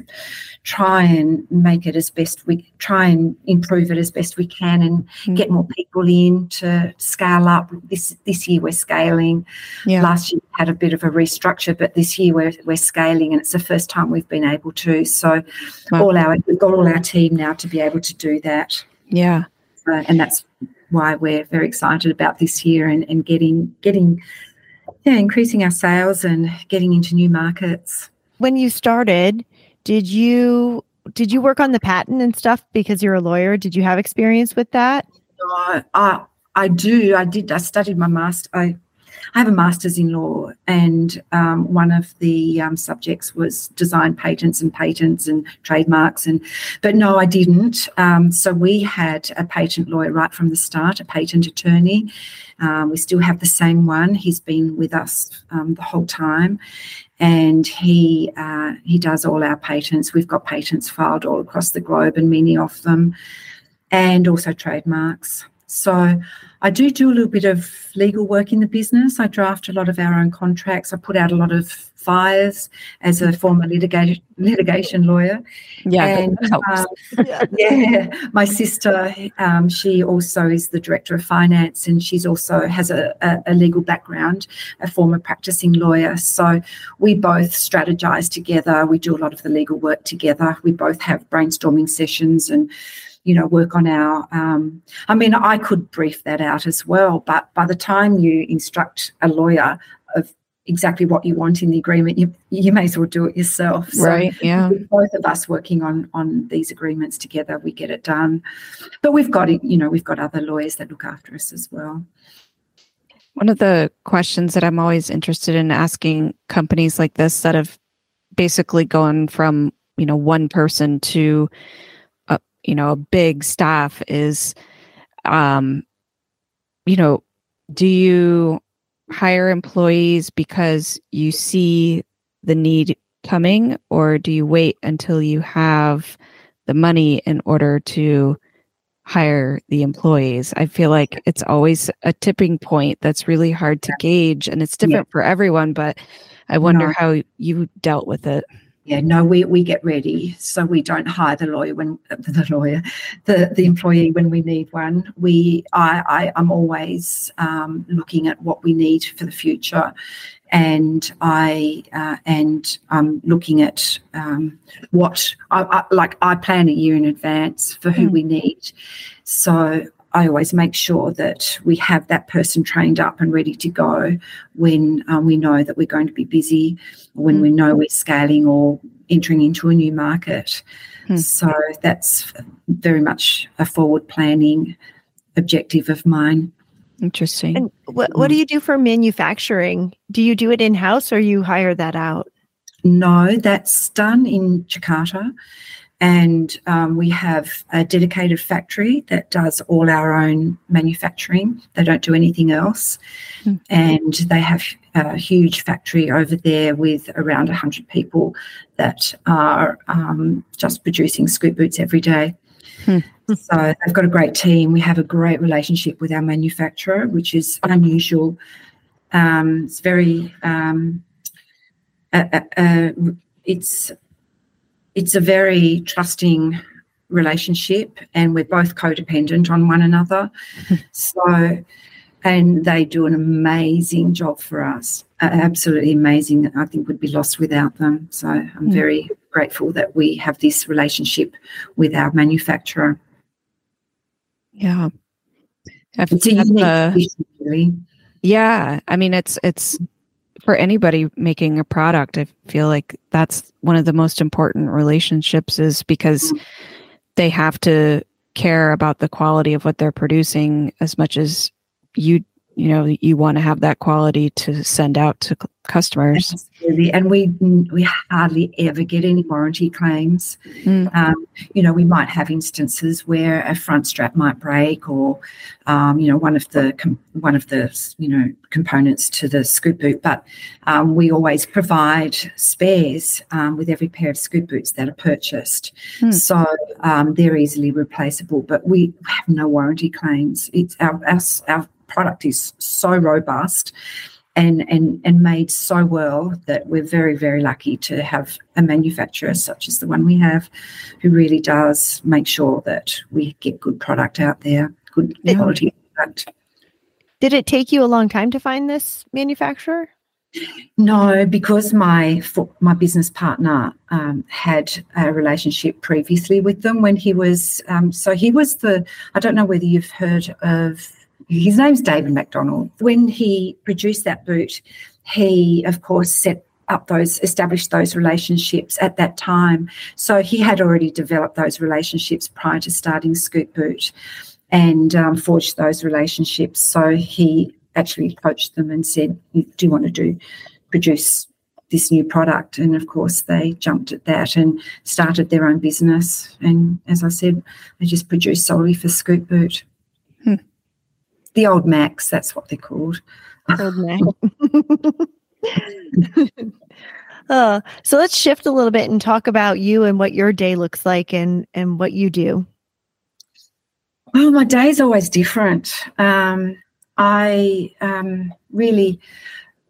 try and make it as best we try and improve it as best we can and mm. get more people in to scale up this this year we're scaling yeah. last year we had a bit of a restructure but this year we're, we're scaling and it's the first time we've been able to so wow. all our we've got all our team now to be able to do that yeah uh, and that's why we're very excited about this year and, and getting getting yeah increasing our sales and getting into new markets. When you started did you did you work on the patent and stuff because you're a lawyer? Did you have experience with that? No, I, I do. I did i studied my master i I have a master's in law, and um, one of the um, subjects was design patents and patents and trademarks. And but no, I didn't. Um, so we had a patent lawyer right from the start, a patent attorney. Um, we still have the same one. He's been with us um, the whole time, and he uh, he does all our patents. We've got patents filed all across the globe, and many of them, and also trademarks. So I do do a little bit of legal work in the business. I draft a lot of our own contracts. I put out a lot of fires as a former litigation litigation lawyer. Yeah, and um, yeah, my sister, um, she also is the director of finance, and she's also has a, a, a, legal background, a former practicing lawyer. So we both strategize together. We do a lot of the legal work together. We both have brainstorming sessions and you know work on our um, i mean i could brief that out as well but by the time you instruct a lawyer of exactly what you want in the agreement you you may as well do it yourself. So right yeah. both of us working on on these agreements together we get it done. But we've got it you know we've got other lawyers that look after us as well. One of the questions that i'm always interested in asking companies like this that have basically gone from you know one person to you know a big staff is um you know do you hire employees because you see the need coming or do you wait until you have the money in order to hire the employees i feel like it's always a tipping point that's really hard to gauge and it's different yeah. for everyone but i wonder no. how you dealt with it yeah, no, we, we get ready. So we don't hire the lawyer when the lawyer, the, the employee when we need one. We I, I am always um, looking at what we need for the future, and I uh, and I'm looking at um, what I, I, like. I plan a year in advance for who mm. we need. So I always make sure that we have that person trained up and ready to go when um, we know that we're going to be busy, when mm. we know we're scaling or entering into a new market. Mm. So that's very much a forward planning objective of mine. Interesting. And what, what do you do for manufacturing? Do you do it in house or you hire that out? No, that's done in Jakarta. And um, we have a dedicated factory that does all our own manufacturing. They don't do anything else. Mm-hmm. And they have a huge factory over there with around 100 people that are um, just producing scoot boots every day. Mm-hmm. So they've got a great team. We have a great relationship with our manufacturer, which is unusual. Um, it's very, um, uh, uh, it's it's a very trusting relationship and we're both codependent on one another. so, and they do an amazing job for us, uh, absolutely amazing. I think would be lost without them. So I'm mm. very grateful that we have this relationship with our manufacturer. Yeah. I've, it's a unique uh, really. Yeah, I mean it's it's for anybody making a product, I feel like that's one of the most important relationships is because mm-hmm. they have to care about the quality of what they're producing as much as you you know you want to have that quality to send out to customers Absolutely. and we we hardly ever get any warranty claims mm. um, you know we might have instances where a front strap might break or um, you know one of the com- one of the you know components to the scoot boot but um, we always provide spares um, with every pair of scoot boots that are purchased mm. so um, they're easily replaceable but we have no warranty claims it's our, our, our product is so robust and, and, and made so well that we're very, very lucky to have a manufacturer such as the one we have who really does make sure that we get good product out there, good quality product. Did it take you a long time to find this manufacturer? No, because my my business partner um, had a relationship previously with them when he was um, so he was the I don't know whether you've heard of his name's David McDonald. When he produced that boot, he, of course, set up those, established those relationships at that time. So he had already developed those relationships prior to starting Scoot Boot and um, forged those relationships. So he actually approached them and said, Do you want to do produce this new product? And of course, they jumped at that and started their own business. And as I said, they just produced solely for Scoot Boot. The old Macs, that's what they're called. Old Mac. uh, so let's shift a little bit and talk about you and what your day looks like and and what you do. Well, my day is always different. Um, I um, really,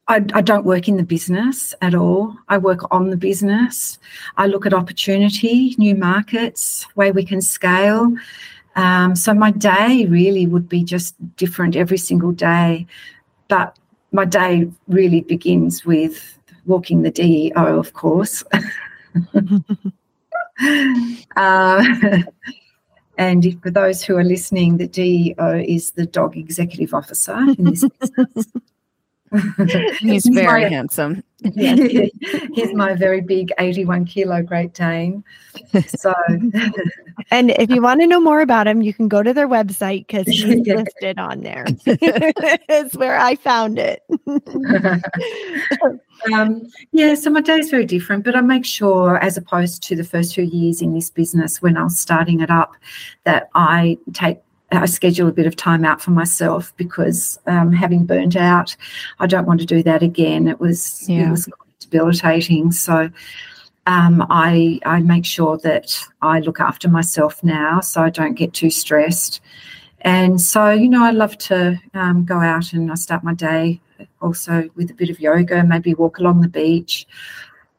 I, I, don't work in the business at all. I work on the business. I look at opportunity, new markets, way we can scale. Um, so my day really would be just different every single day. But my day really begins with walking the DEO, of course. uh, and if, for those who are listening, the DEO is the dog executive officer in this business. He's very my, handsome. he's my very big 81 kilo Great Dane. So, and if you want to know more about him, you can go to their website because he's listed on there. it's where I found it. um, yeah, so my day is very different, but I make sure, as opposed to the first few years in this business when I was starting it up, that I take I schedule a bit of time out for myself because um, having burnt out, I don't want to do that again. It was yeah. it was debilitating. So um, I I make sure that I look after myself now, so I don't get too stressed. And so you know, I love to um, go out and I start my day also with a bit of yoga, maybe walk along the beach.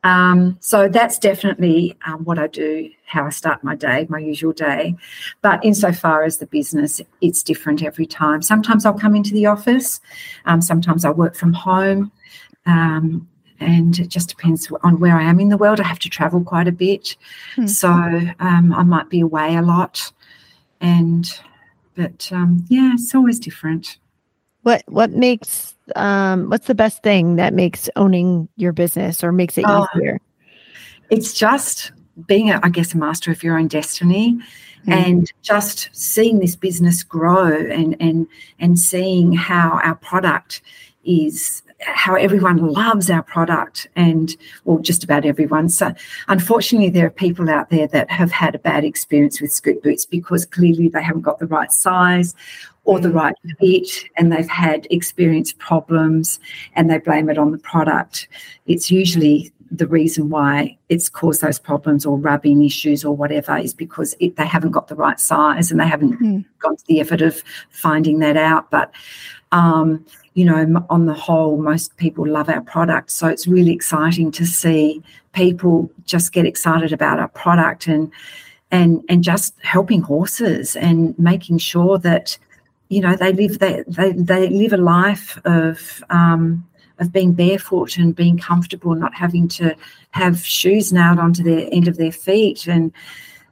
Um, so that's definitely um, what I do, how I start my day, my usual day. But insofar as the business, it's different every time. Sometimes I'll come into the office, um, sometimes I'll work from home. Um, and it just depends on where I am in the world. I have to travel quite a bit. Mm-hmm. So um, I might be away a lot. And, but um, yeah, it's always different. What, what makes um, what's the best thing that makes owning your business or makes it oh, easier? It's just being, a, I guess, a master of your own destiny. Mm-hmm. And just seeing this business grow and and and seeing how our product is how everyone loves our product and well just about everyone so unfortunately there are people out there that have had a bad experience with scoot boots because clearly they haven't got the right size or the right fit and they've had experience problems and they blame it on the product. It's usually the reason why it's caused those problems or rubbing issues or whatever is because it, they haven't got the right size and they haven't mm. gone to the effort of finding that out. But, um, you know, on the whole, most people love our product. So it's really exciting to see people just get excited about our product and and and just helping horses and making sure that you know they live they they, they live a life of um, of being barefoot and being comfortable, not having to have shoes nailed onto the end of their feet, and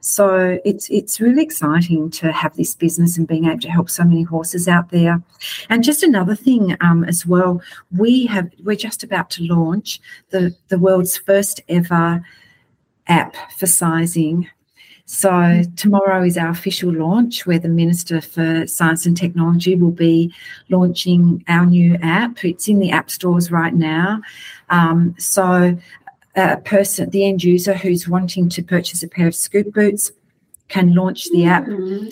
so it's it's really exciting to have this business and being able to help so many horses out there. And just another thing um, as well, we have we're just about to launch the the world's first ever app for sizing so, tomorrow is our official launch where the Minister for Science and Technology will be launching our new app. It's in the app stores right now. Um, so, a person, the end user who's wanting to purchase a pair of scoot boots, can launch the app. Mm-hmm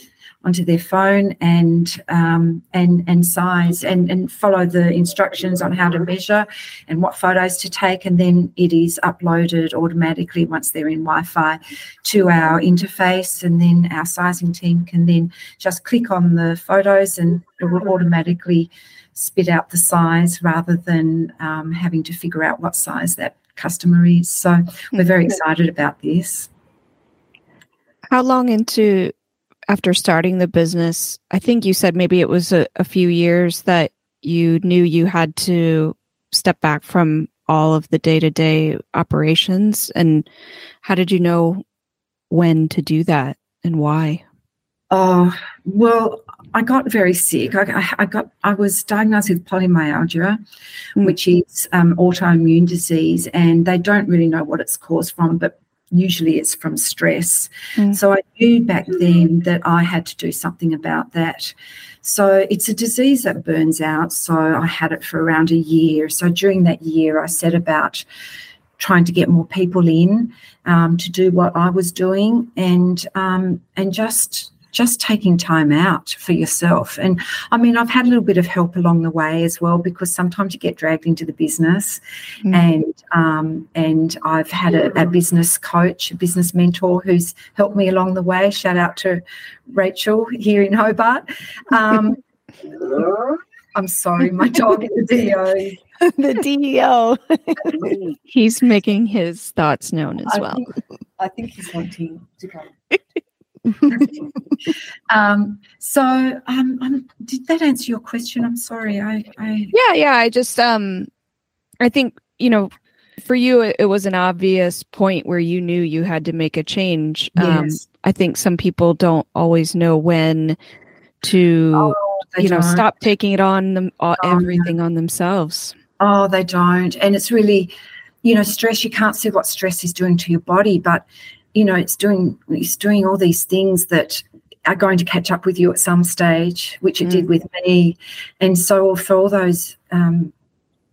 onto their phone and um, and and size and and follow the instructions on how to measure and what photos to take and then it is uploaded automatically once they're in Wi-Fi to our interface and then our sizing team can then just click on the photos and it will automatically spit out the size rather than um, having to figure out what size that customer is. So we're very mm-hmm. excited about this. How long into after starting the business, I think you said maybe it was a, a few years that you knew you had to step back from all of the day to day operations. And how did you know when to do that and why? Oh, well, I got very sick. I, I got I was diagnosed with polymyalgia, mm. which is um, autoimmune disease, and they don't really know what it's caused from. But usually it's from stress. Mm. So I knew back then that I had to do something about that. So it's a disease that burns out. So I had it for around a year. So during that year, I set about trying to get more people in um, to do what I was doing and um, and just just taking time out for yourself. And I mean, I've had a little bit of help along the way as well because sometimes you get dragged into the business, mm. and um, and I've had a, a, business coach, a business mentor who's helped me along the way. Shout out to Rachel here in Hobart. Um, I'm sorry, my dog is the DEO. the DEO. he's making his thoughts known as I well. Think, I think he's wanting to come. um, so, um, um, did that answer your question? I'm sorry. I, I, yeah, yeah. I just, um, I think you know, for you, it, it, was an obvious point where you knew you had to make a change. Um, yes. I think some people don't always know when to, oh, you know, don't. stop taking it on them, oh, everything on themselves. Oh, they don't, and it's really, you know, stress. You can't see what stress is doing to your body, but you know, it's doing it's doing all these things that are going to catch up with you at some stage, which it mm. did with me. And so for all those um,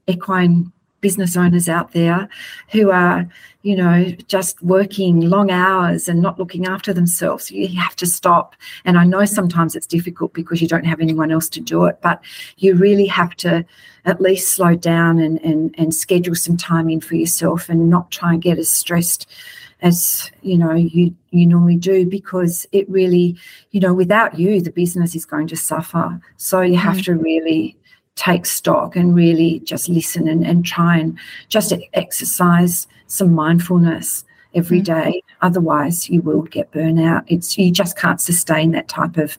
equine business owners out there who are, you know, just working long hours and not looking after themselves. You have to stop. And I know sometimes it's difficult because you don't have anyone else to do it, but you really have to at least slow down and, and, and schedule some time in for yourself and not try and get as stressed as you know you you normally do because it really you know without you the business is going to suffer so you have mm. to really take stock and really just listen and, and try and just exercise some mindfulness every mm. day. otherwise you will get burnout it's you just can't sustain that type of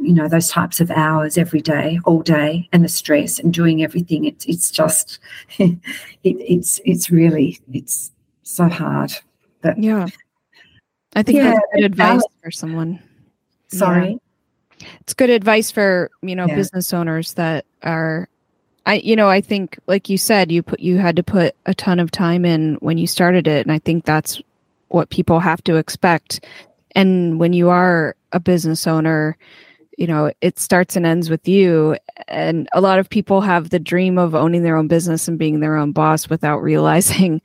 you know those types of hours every day all day and the stress and doing everything it's it's just it, it's it's really it's so hard but yeah, I think yeah, that's good advice for someone. Sorry, yeah. it's good advice for you know yeah. business owners that are. I you know I think like you said you put you had to put a ton of time in when you started it, and I think that's what people have to expect. And when you are a business owner, you know it starts and ends with you. And a lot of people have the dream of owning their own business and being their own boss without realizing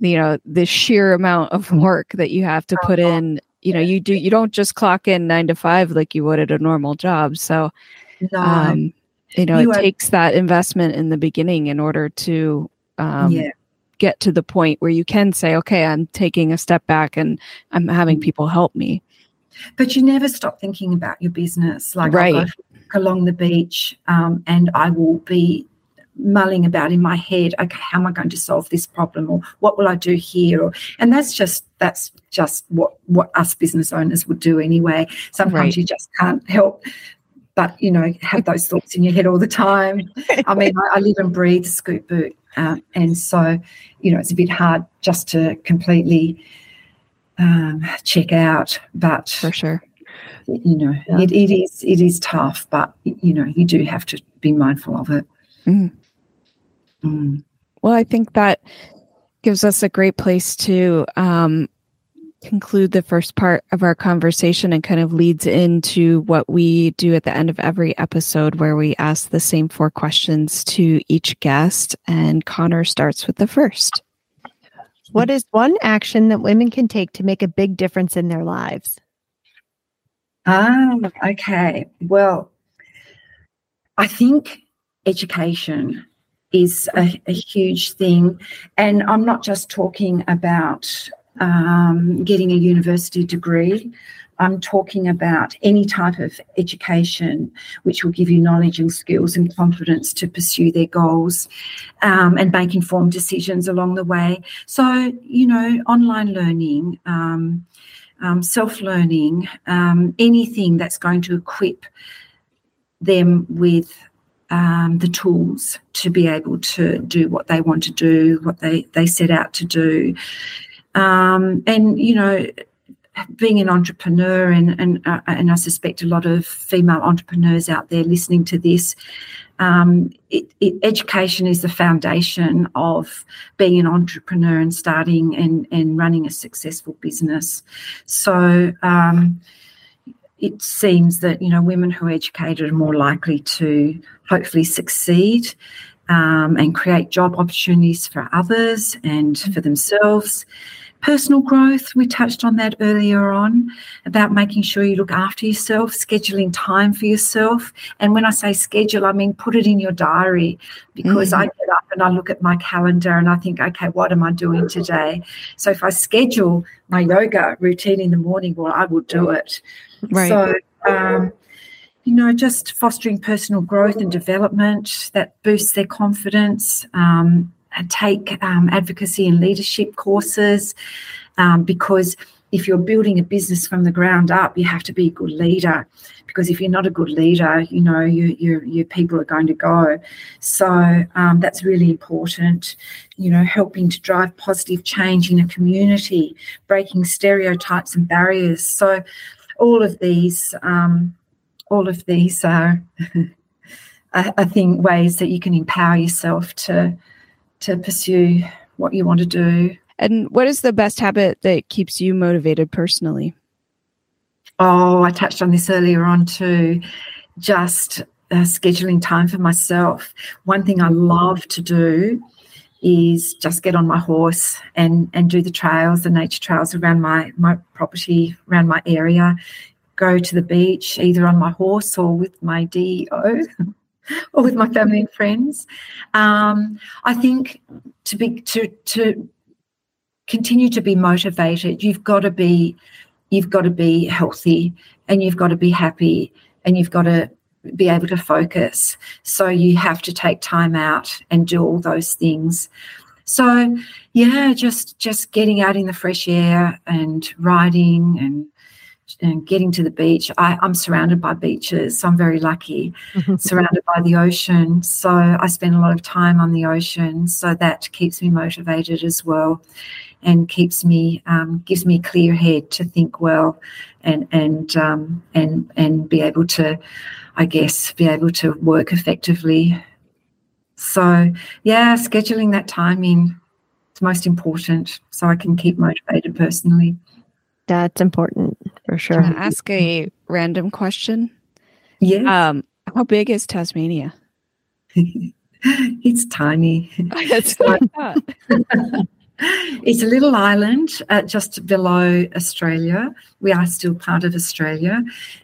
you know the sheer amount of work that you have to put in. You know you do you don't just clock in 9 to 5 like you would at a normal job. So um you know you it are, takes that investment in the beginning in order to um yeah. get to the point where you can say okay I'm taking a step back and I'm having mm. people help me but you never stop thinking about your business. Like right. Along the beach um, and I will be mulling about in my head okay how am i going to solve this problem or what will i do here or, and that's just that's just what what us business owners would do anyway sometimes right. you just can't help but you know have those thoughts in your head all the time i mean I, I, live and breathe scoot boot uh, and so you know it's a bit hard just to completely um, check out. But for sure, you know, yeah. it, it is it is tough, but you know, you do have to be mindful of it. Mm. Mm. Well, I think that gives us a great place to um, conclude the first part of our conversation and kind of leads into what we do at the end of every episode, where we ask the same four questions to each guest. And Connor starts with the first. What is one action that women can take to make a big difference in their lives? Ah, okay. Well, I think education is a, a huge thing. And I'm not just talking about um, getting a university degree. I'm talking about any type of education which will give you knowledge and skills and confidence to pursue their goals um, and make informed decisions along the way. So, you know, online learning, um, um, self learning, um, anything that's going to equip them with um, the tools to be able to do what they want to do, what they, they set out to do. Um, and, you know, being an entrepreneur, and and uh, and I suspect a lot of female entrepreneurs out there listening to this, um, it, it, education is the foundation of being an entrepreneur and starting and and running a successful business. So. Um, it seems that you know women who are educated are more likely to hopefully succeed um, and create job opportunities for others and for themselves Personal growth, we touched on that earlier on about making sure you look after yourself, scheduling time for yourself. And when I say schedule, I mean put it in your diary because mm-hmm. I get up and I look at my calendar and I think, okay, what am I doing today? So if I schedule my yoga routine in the morning, well, I will do it. Right. So, um, you know, just fostering personal growth and development that boosts their confidence. Um, take um, advocacy and leadership courses um, because if you're building a business from the ground up, you have to be a good leader. Because if you're not a good leader, you know you, your your people are going to go. So um, that's really important. You know, helping to drive positive change in a community, breaking stereotypes and barriers. So all of these, um, all of these are, I think, ways that you can empower yourself to to pursue what you want to do. And what is the best habit that keeps you motivated personally? Oh, I touched on this earlier on too. Just uh, scheduling time for myself. One thing I love to do is just get on my horse and and do the trails, the nature trails around my my property, around my area. Go to the beach either on my horse or with my DEO. or with my family and friends. Um, I think to be to to continue to be motivated, you've got to be you've got to be healthy and you've got to be happy and you've got to be able to focus. So you have to take time out and do all those things. So yeah, just just getting out in the fresh air and riding and and getting to the beach. I, am surrounded by beaches, so I'm very lucky, surrounded by the ocean. So I spend a lot of time on the ocean, so that keeps me motivated as well, and keeps me um, gives me clear head to think well, and and um, and and be able to, I guess, be able to work effectively. So yeah, scheduling that time in is most important, so I can keep motivated personally. That's important for sure. Can I ask a random question? Yeah. Um, how big is Tasmania? it's tiny. it's, it's a little island uh, just below Australia. We are still part of Australia.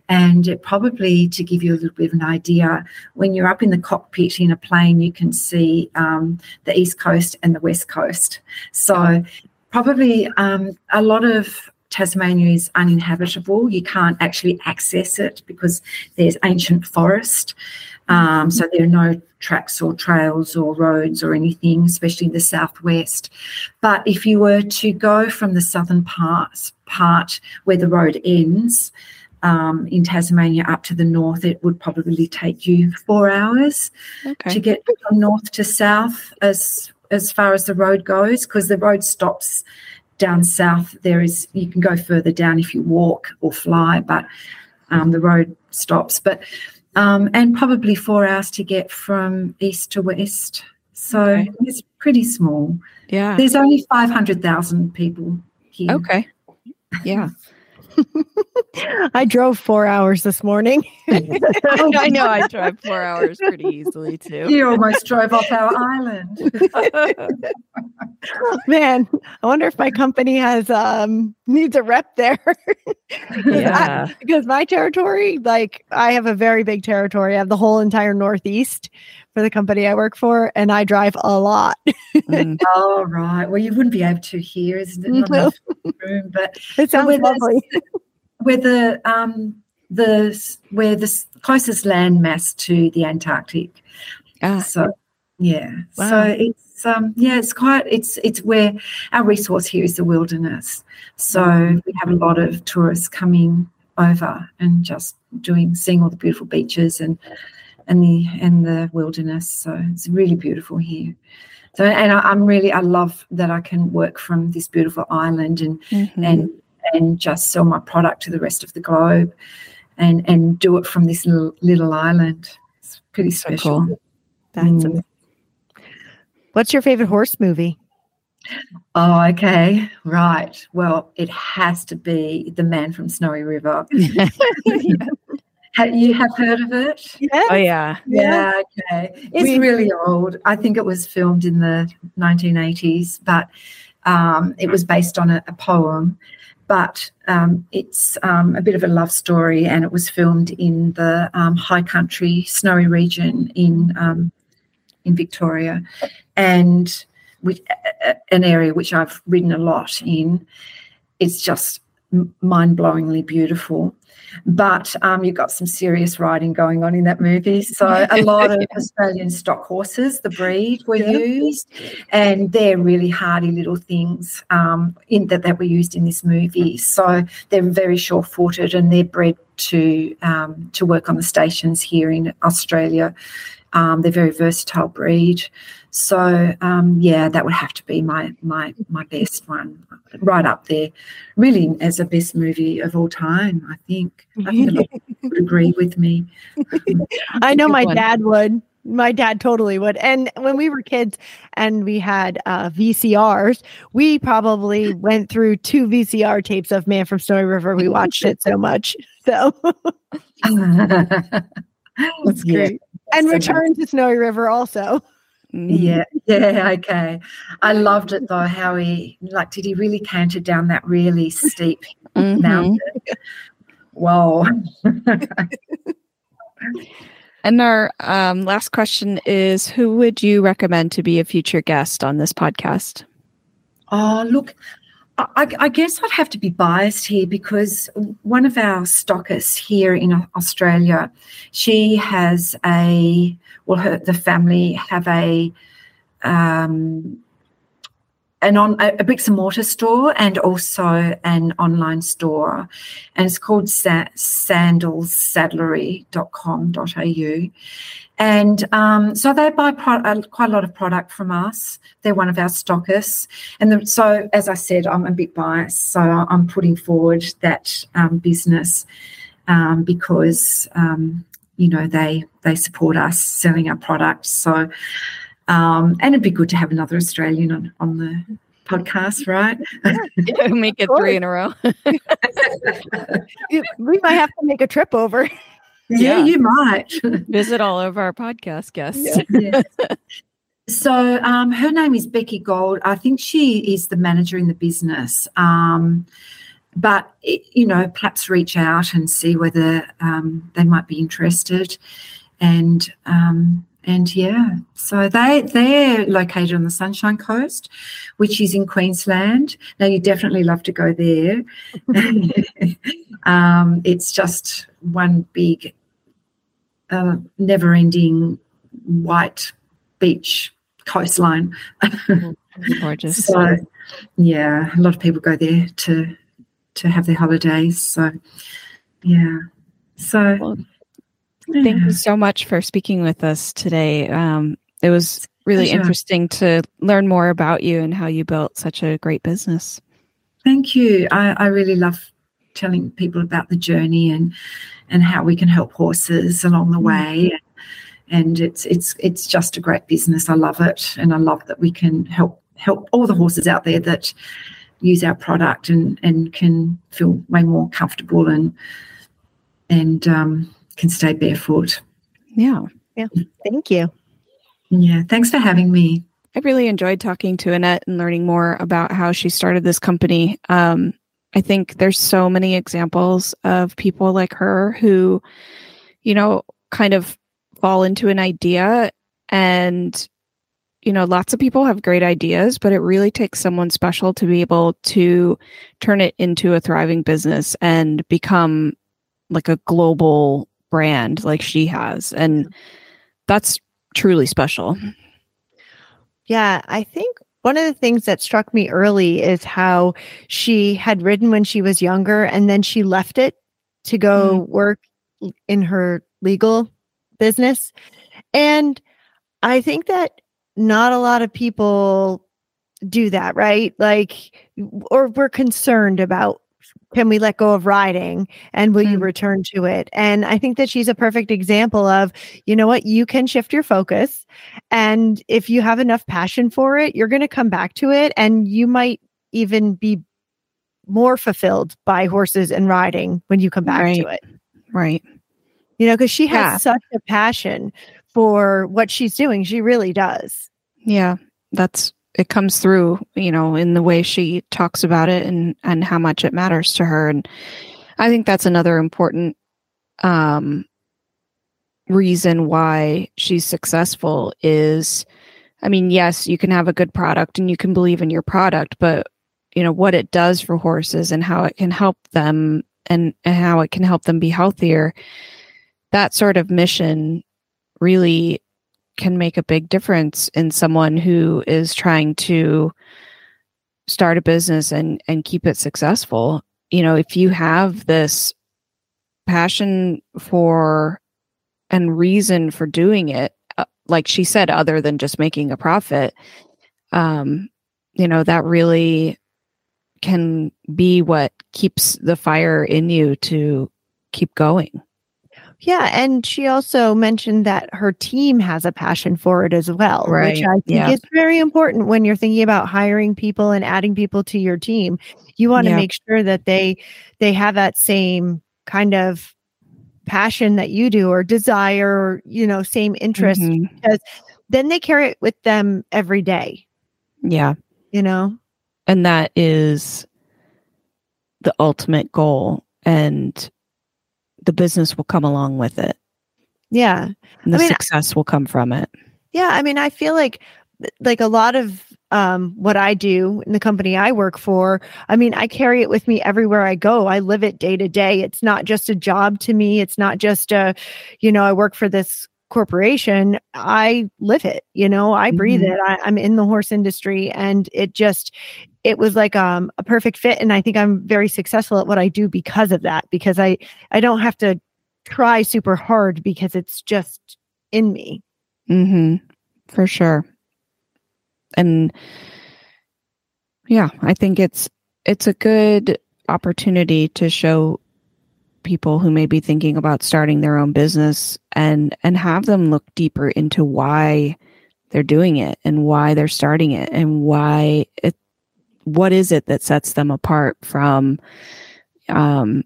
And it probably, to give you a little bit of an idea, when you're up in the cockpit in a plane, you can see um, the East Coast and the West Coast. So, probably um, a lot of Tasmania is uninhabitable. You can't actually access it because there's ancient forest. Um, so there are no tracks or trails or roads or anything, especially in the southwest. But if you were to go from the southern part, part where the road ends um, in Tasmania up to the north, it would probably take you four hours okay. to get from north to south as as far as the road goes, because the road stops down south, there is you can go further down if you walk or fly, but um, the road stops. But um, and probably four hours to get from east to west. So okay. it's pretty small. Yeah, there's only five hundred thousand people here. Okay. Yeah. I drove four hours this morning. I know I drive four hours pretty easily too. You almost drove off our island. Man, I wonder if my company has um needs a rep there. yeah. I, because my territory, like I have a very big territory. I have the whole entire northeast for the company I work for, and I drive a lot. mm. Oh, right. Well, you wouldn't be able to hear, isn't it? Not enough room, but it sounds lovely. Where the um the where the closest land mass to the Antarctic. Ah. So yeah. Wow. So it's um yeah, it's quite it's it's where our resource here is the wilderness. So mm. we have a lot of tourists coming over and just doing seeing all the beautiful beaches and and the and the wilderness. So it's really beautiful here. So and I, am really I love that I can work from this beautiful island and mm-hmm. and and just sell my product to the rest of the globe and and do it from this little, little island. It's pretty special. So cool. That's mm. What's your favorite horse movie? Oh, okay. Right. Well, it has to be The Man from Snowy River. you have heard of it? Yeah. Oh, yeah. Yeah. Okay. It's we, really old. I think it was filmed in the 1980s, but Um, it was based on a, a poem, but um, it's um, a bit of a love story, and it was filmed in the um, high country, snowy region in um, in Victoria, and which, an area which I've ridden a lot in. It's just mind blowingly beautiful. But um, you've got some serious riding going on in that movie. So a lot of Australian stock horses, the breed, were yeah. used, and they're really hardy little things um, in that that were used in this movie. So they're very sure-footed, and they're bred to um, to work on the stations here in Australia. Um, they're very versatile breed. So um, yeah, that would have to be my my my best one, right up there, really as a best movie of all time. I think I think would agree with me. I know my dad would. My dad totally would. And when we were kids and we had uh, VCRs, we probably went through two VCR tapes of Man from Snowy River. We watched it so much. So that's great. And Return to Snowy River also. Yeah, yeah, okay. I loved it though. How he like did he really canter down that really steep mm-hmm. mountain? Whoa. and our um, last question is: Who would you recommend to be a future guest on this podcast? Oh, look, I, I, guess I'd have to be biased here because one of our stockists here in Australia, she has a well, her the family have a um, an on a bricks and mortar store and also an online store, and it's called sa- sandalsaddlery.com.au. And um, so they buy pro- uh, quite a lot of product from us. They're one of our stockists. And the, so, as I said, I'm a bit biased. So I'm putting forward that um, business um, because, um, you know, they, they support us selling our products. So, um, and it'd be good to have another Australian on, on the podcast, right? Yeah, make it three in a row. we might have to make a trip over. Yeah, yeah, you might visit all of our podcast guests. Yeah. So um, her name is Becky Gold. I think she is the manager in the business. Um, but it, you know, perhaps reach out and see whether um, they might be interested. And um, and yeah, so they they're located on the Sunshine Coast, which is in Queensland. Now you definitely love to go there. um, it's just one big uh, never ending white beach coastline. Gorgeous. so, yeah, a lot of people go there to to have their holidays. So, yeah. So, well, yeah. thank you so much for speaking with us today. Um, it was really Pleasure. interesting to learn more about you and how you built such a great business. Thank you. I, I really love telling people about the journey and and how we can help horses along the mm. way. And it's it's it's just a great business. I love it, and I love that we can help help all the horses out there that use our product and and can feel way more comfortable and and um, can stay barefoot. Yeah, yeah. Thank you. Yeah, thanks for having me. I really enjoyed talking to Annette and learning more about how she started this company. Um, I think there's so many examples of people like her who, you know, kind of fall into an idea and you know, lots of people have great ideas, but it really takes someone special to be able to turn it into a thriving business and become like a global brand like she has. And that's truly special. Yeah, I think one of the things that struck me early is how she had ridden when she was younger and then she left it to go mm-hmm. work in her legal business. And I think that not a lot of people do that, right? Like, or we're concerned about can we let go of riding and will mm. you return to it and i think that she's a perfect example of you know what you can shift your focus and if you have enough passion for it you're going to come back to it and you might even be more fulfilled by horses and riding when you come back right. to it right you know because she has yeah. such a passion for what she's doing she really does yeah that's it comes through, you know, in the way she talks about it and and how much it matters to her. And I think that's another important um reason why she's successful is I mean, yes, you can have a good product and you can believe in your product, but you know what it does for horses and how it can help them and, and how it can help them be healthier. That sort of mission really can make a big difference in someone who is trying to start a business and and keep it successful. You know, if you have this passion for and reason for doing it, uh, like she said, other than just making a profit, um, you know, that really can be what keeps the fire in you to keep going. Yeah, and she also mentioned that her team has a passion for it as well, right. which I think yeah. is very important when you're thinking about hiring people and adding people to your team. You want to Yeah. make sure that they they have that same kind of passion that you do or desire or you know same interest Mhm. then they carry it with them every day Yeah. you know And that is the ultimate goal. And the business will come along with it. yeah And the I mean, success will come from it. Yeah, I mean, I feel like like a lot of um what I do in the company I work for, I mean, I carry it with me everywhere I go. I live it day to day. It's not just a job to me. It's not just a, you know, I work for this corporation. I live it, you know, I breathe Mhm. it. I, I'm in the horse industry and it just it was like um a perfect fit. And I think I'm very successful at what I do because of that, because I I don't have to try super hard because it's just in me. mm-hmm For sure. And yeah, I think it's it's a good opportunity to show people who may be thinking about starting their own business and and have them look deeper into why they're doing it and why they're starting it and why it what is it that sets them apart from um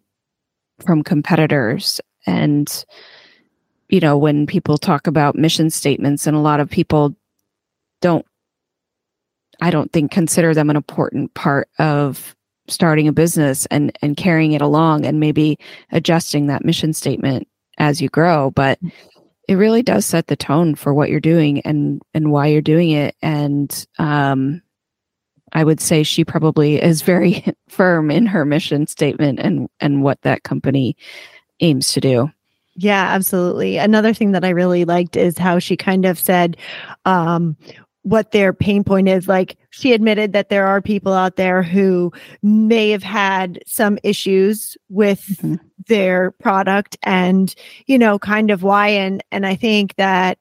from competitors? And you know when people talk about mission statements and a lot of people don't i don't think consider them an important part of starting a business and and carrying it along and maybe adjusting that mission statement as you grow. But it really does set the tone for what you're doing and and why you're doing it. And um i would say she probably is very firm in her mission statement and and what that company aims to do Yeah, absolutely. Another thing that I really liked is how she kind of said um, what their pain point is. Like she admitted that there are people out there who may have had some issues with Mhm. their product and, you know, kind of why. And, and I think that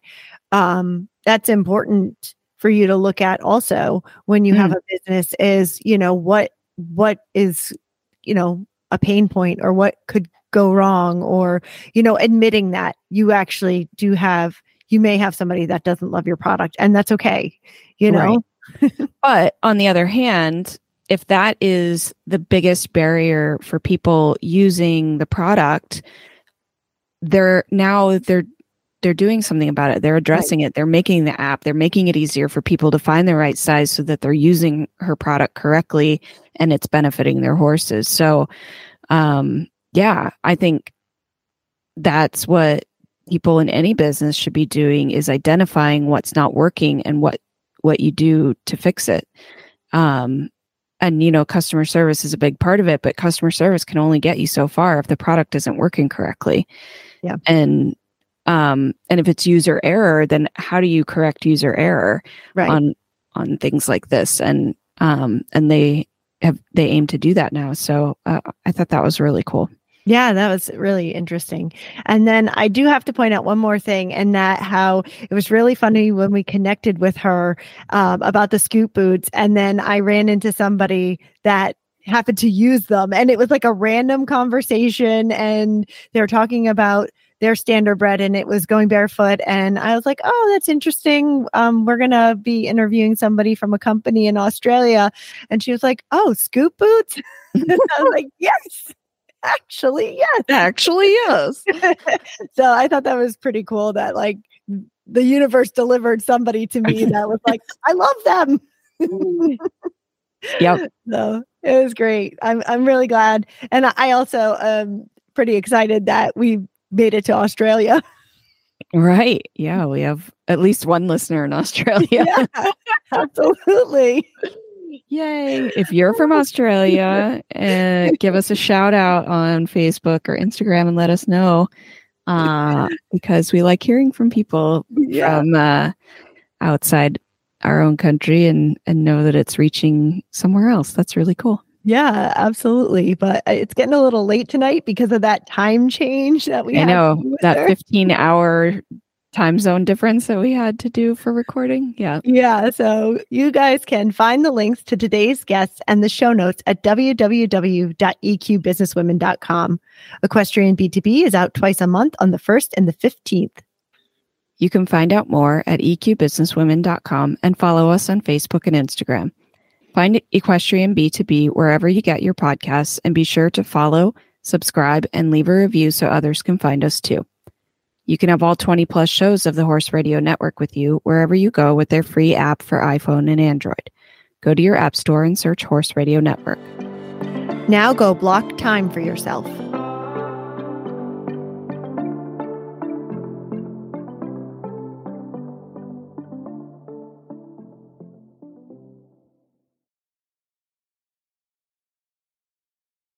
um, that's important for you to look at also when you have mm. a business is, you know, what, what is, you know, a pain point or what could go wrong or you know admitting that you actually do have you may have somebody that doesn't love your product and that's okay you know? But on the other hand, if that is the biggest barrier for people using the product, they're now they're they're doing something about it. They're addressing it. They're making the app. They're making it easier for people to find the right size so that they're using her product correctly and it's benefiting their horses. So um yeah, I think that's what people in any business should be doing is identifying what's not working and what what you do to fix it um and you know customer service is a big part of it but customer service can only get you so far if the product isn't working correctly Yeah. and um and if it's user error then how do you correct user error right on on things like this and um and they have they aim to do that now so uh, i thought that was really cool Yeah, that was really interesting. And then I do have to point out one more thing, and that how it was really funny when we connected with her um, about the scoot boots. And then I ran into somebody that happened to use them, and it was like a random conversation. And they were talking about their Standardbred and it was going barefoot. And I was like, oh, that's interesting. Um, we're going to be interviewing somebody from a company in Australia. And she was like, oh, scoot boots? I was like, yes actually yes actually yes so i thought that was pretty cool that like the universe delivered somebody to me that was like i love them Yep. So it was great. I'm I'm really glad, and I also am pretty excited that we made it to Australia. Right. Yeah. We have at least one listener in Australia. Yeah, absolutely. Yay. If you're from Australia, uh, give us a shout out on Facebook or Instagram and let us know uh, because we like hearing from people Yeah. from uh, outside our own country and, and know that it's reaching somewhere else. That's really cool. Yeah, absolutely. But uh, it's getting a little late tonight because of that time change that we I had know to do with that her. 15 hour time zone difference that we had to do for recording. Yeah. Yeah, so you guys can find the links to today's guests and the show notes at www.eqbusinesswomen.com. Equestrian B2B is out twice a month on the 1st and the 15th. You can find out more at eqbusinesswomen.com and follow us on Facebook and Instagram. Find Equestrian B2B wherever you get your podcasts and be sure to follow, subscribe, and leave a review so others can find us too. You can have all 20 plus shows of the Horse Radio Network with you wherever you go with their free app for iPhone and Android. Go to your app store and search Horse Radio Network. Now go block time for yourself.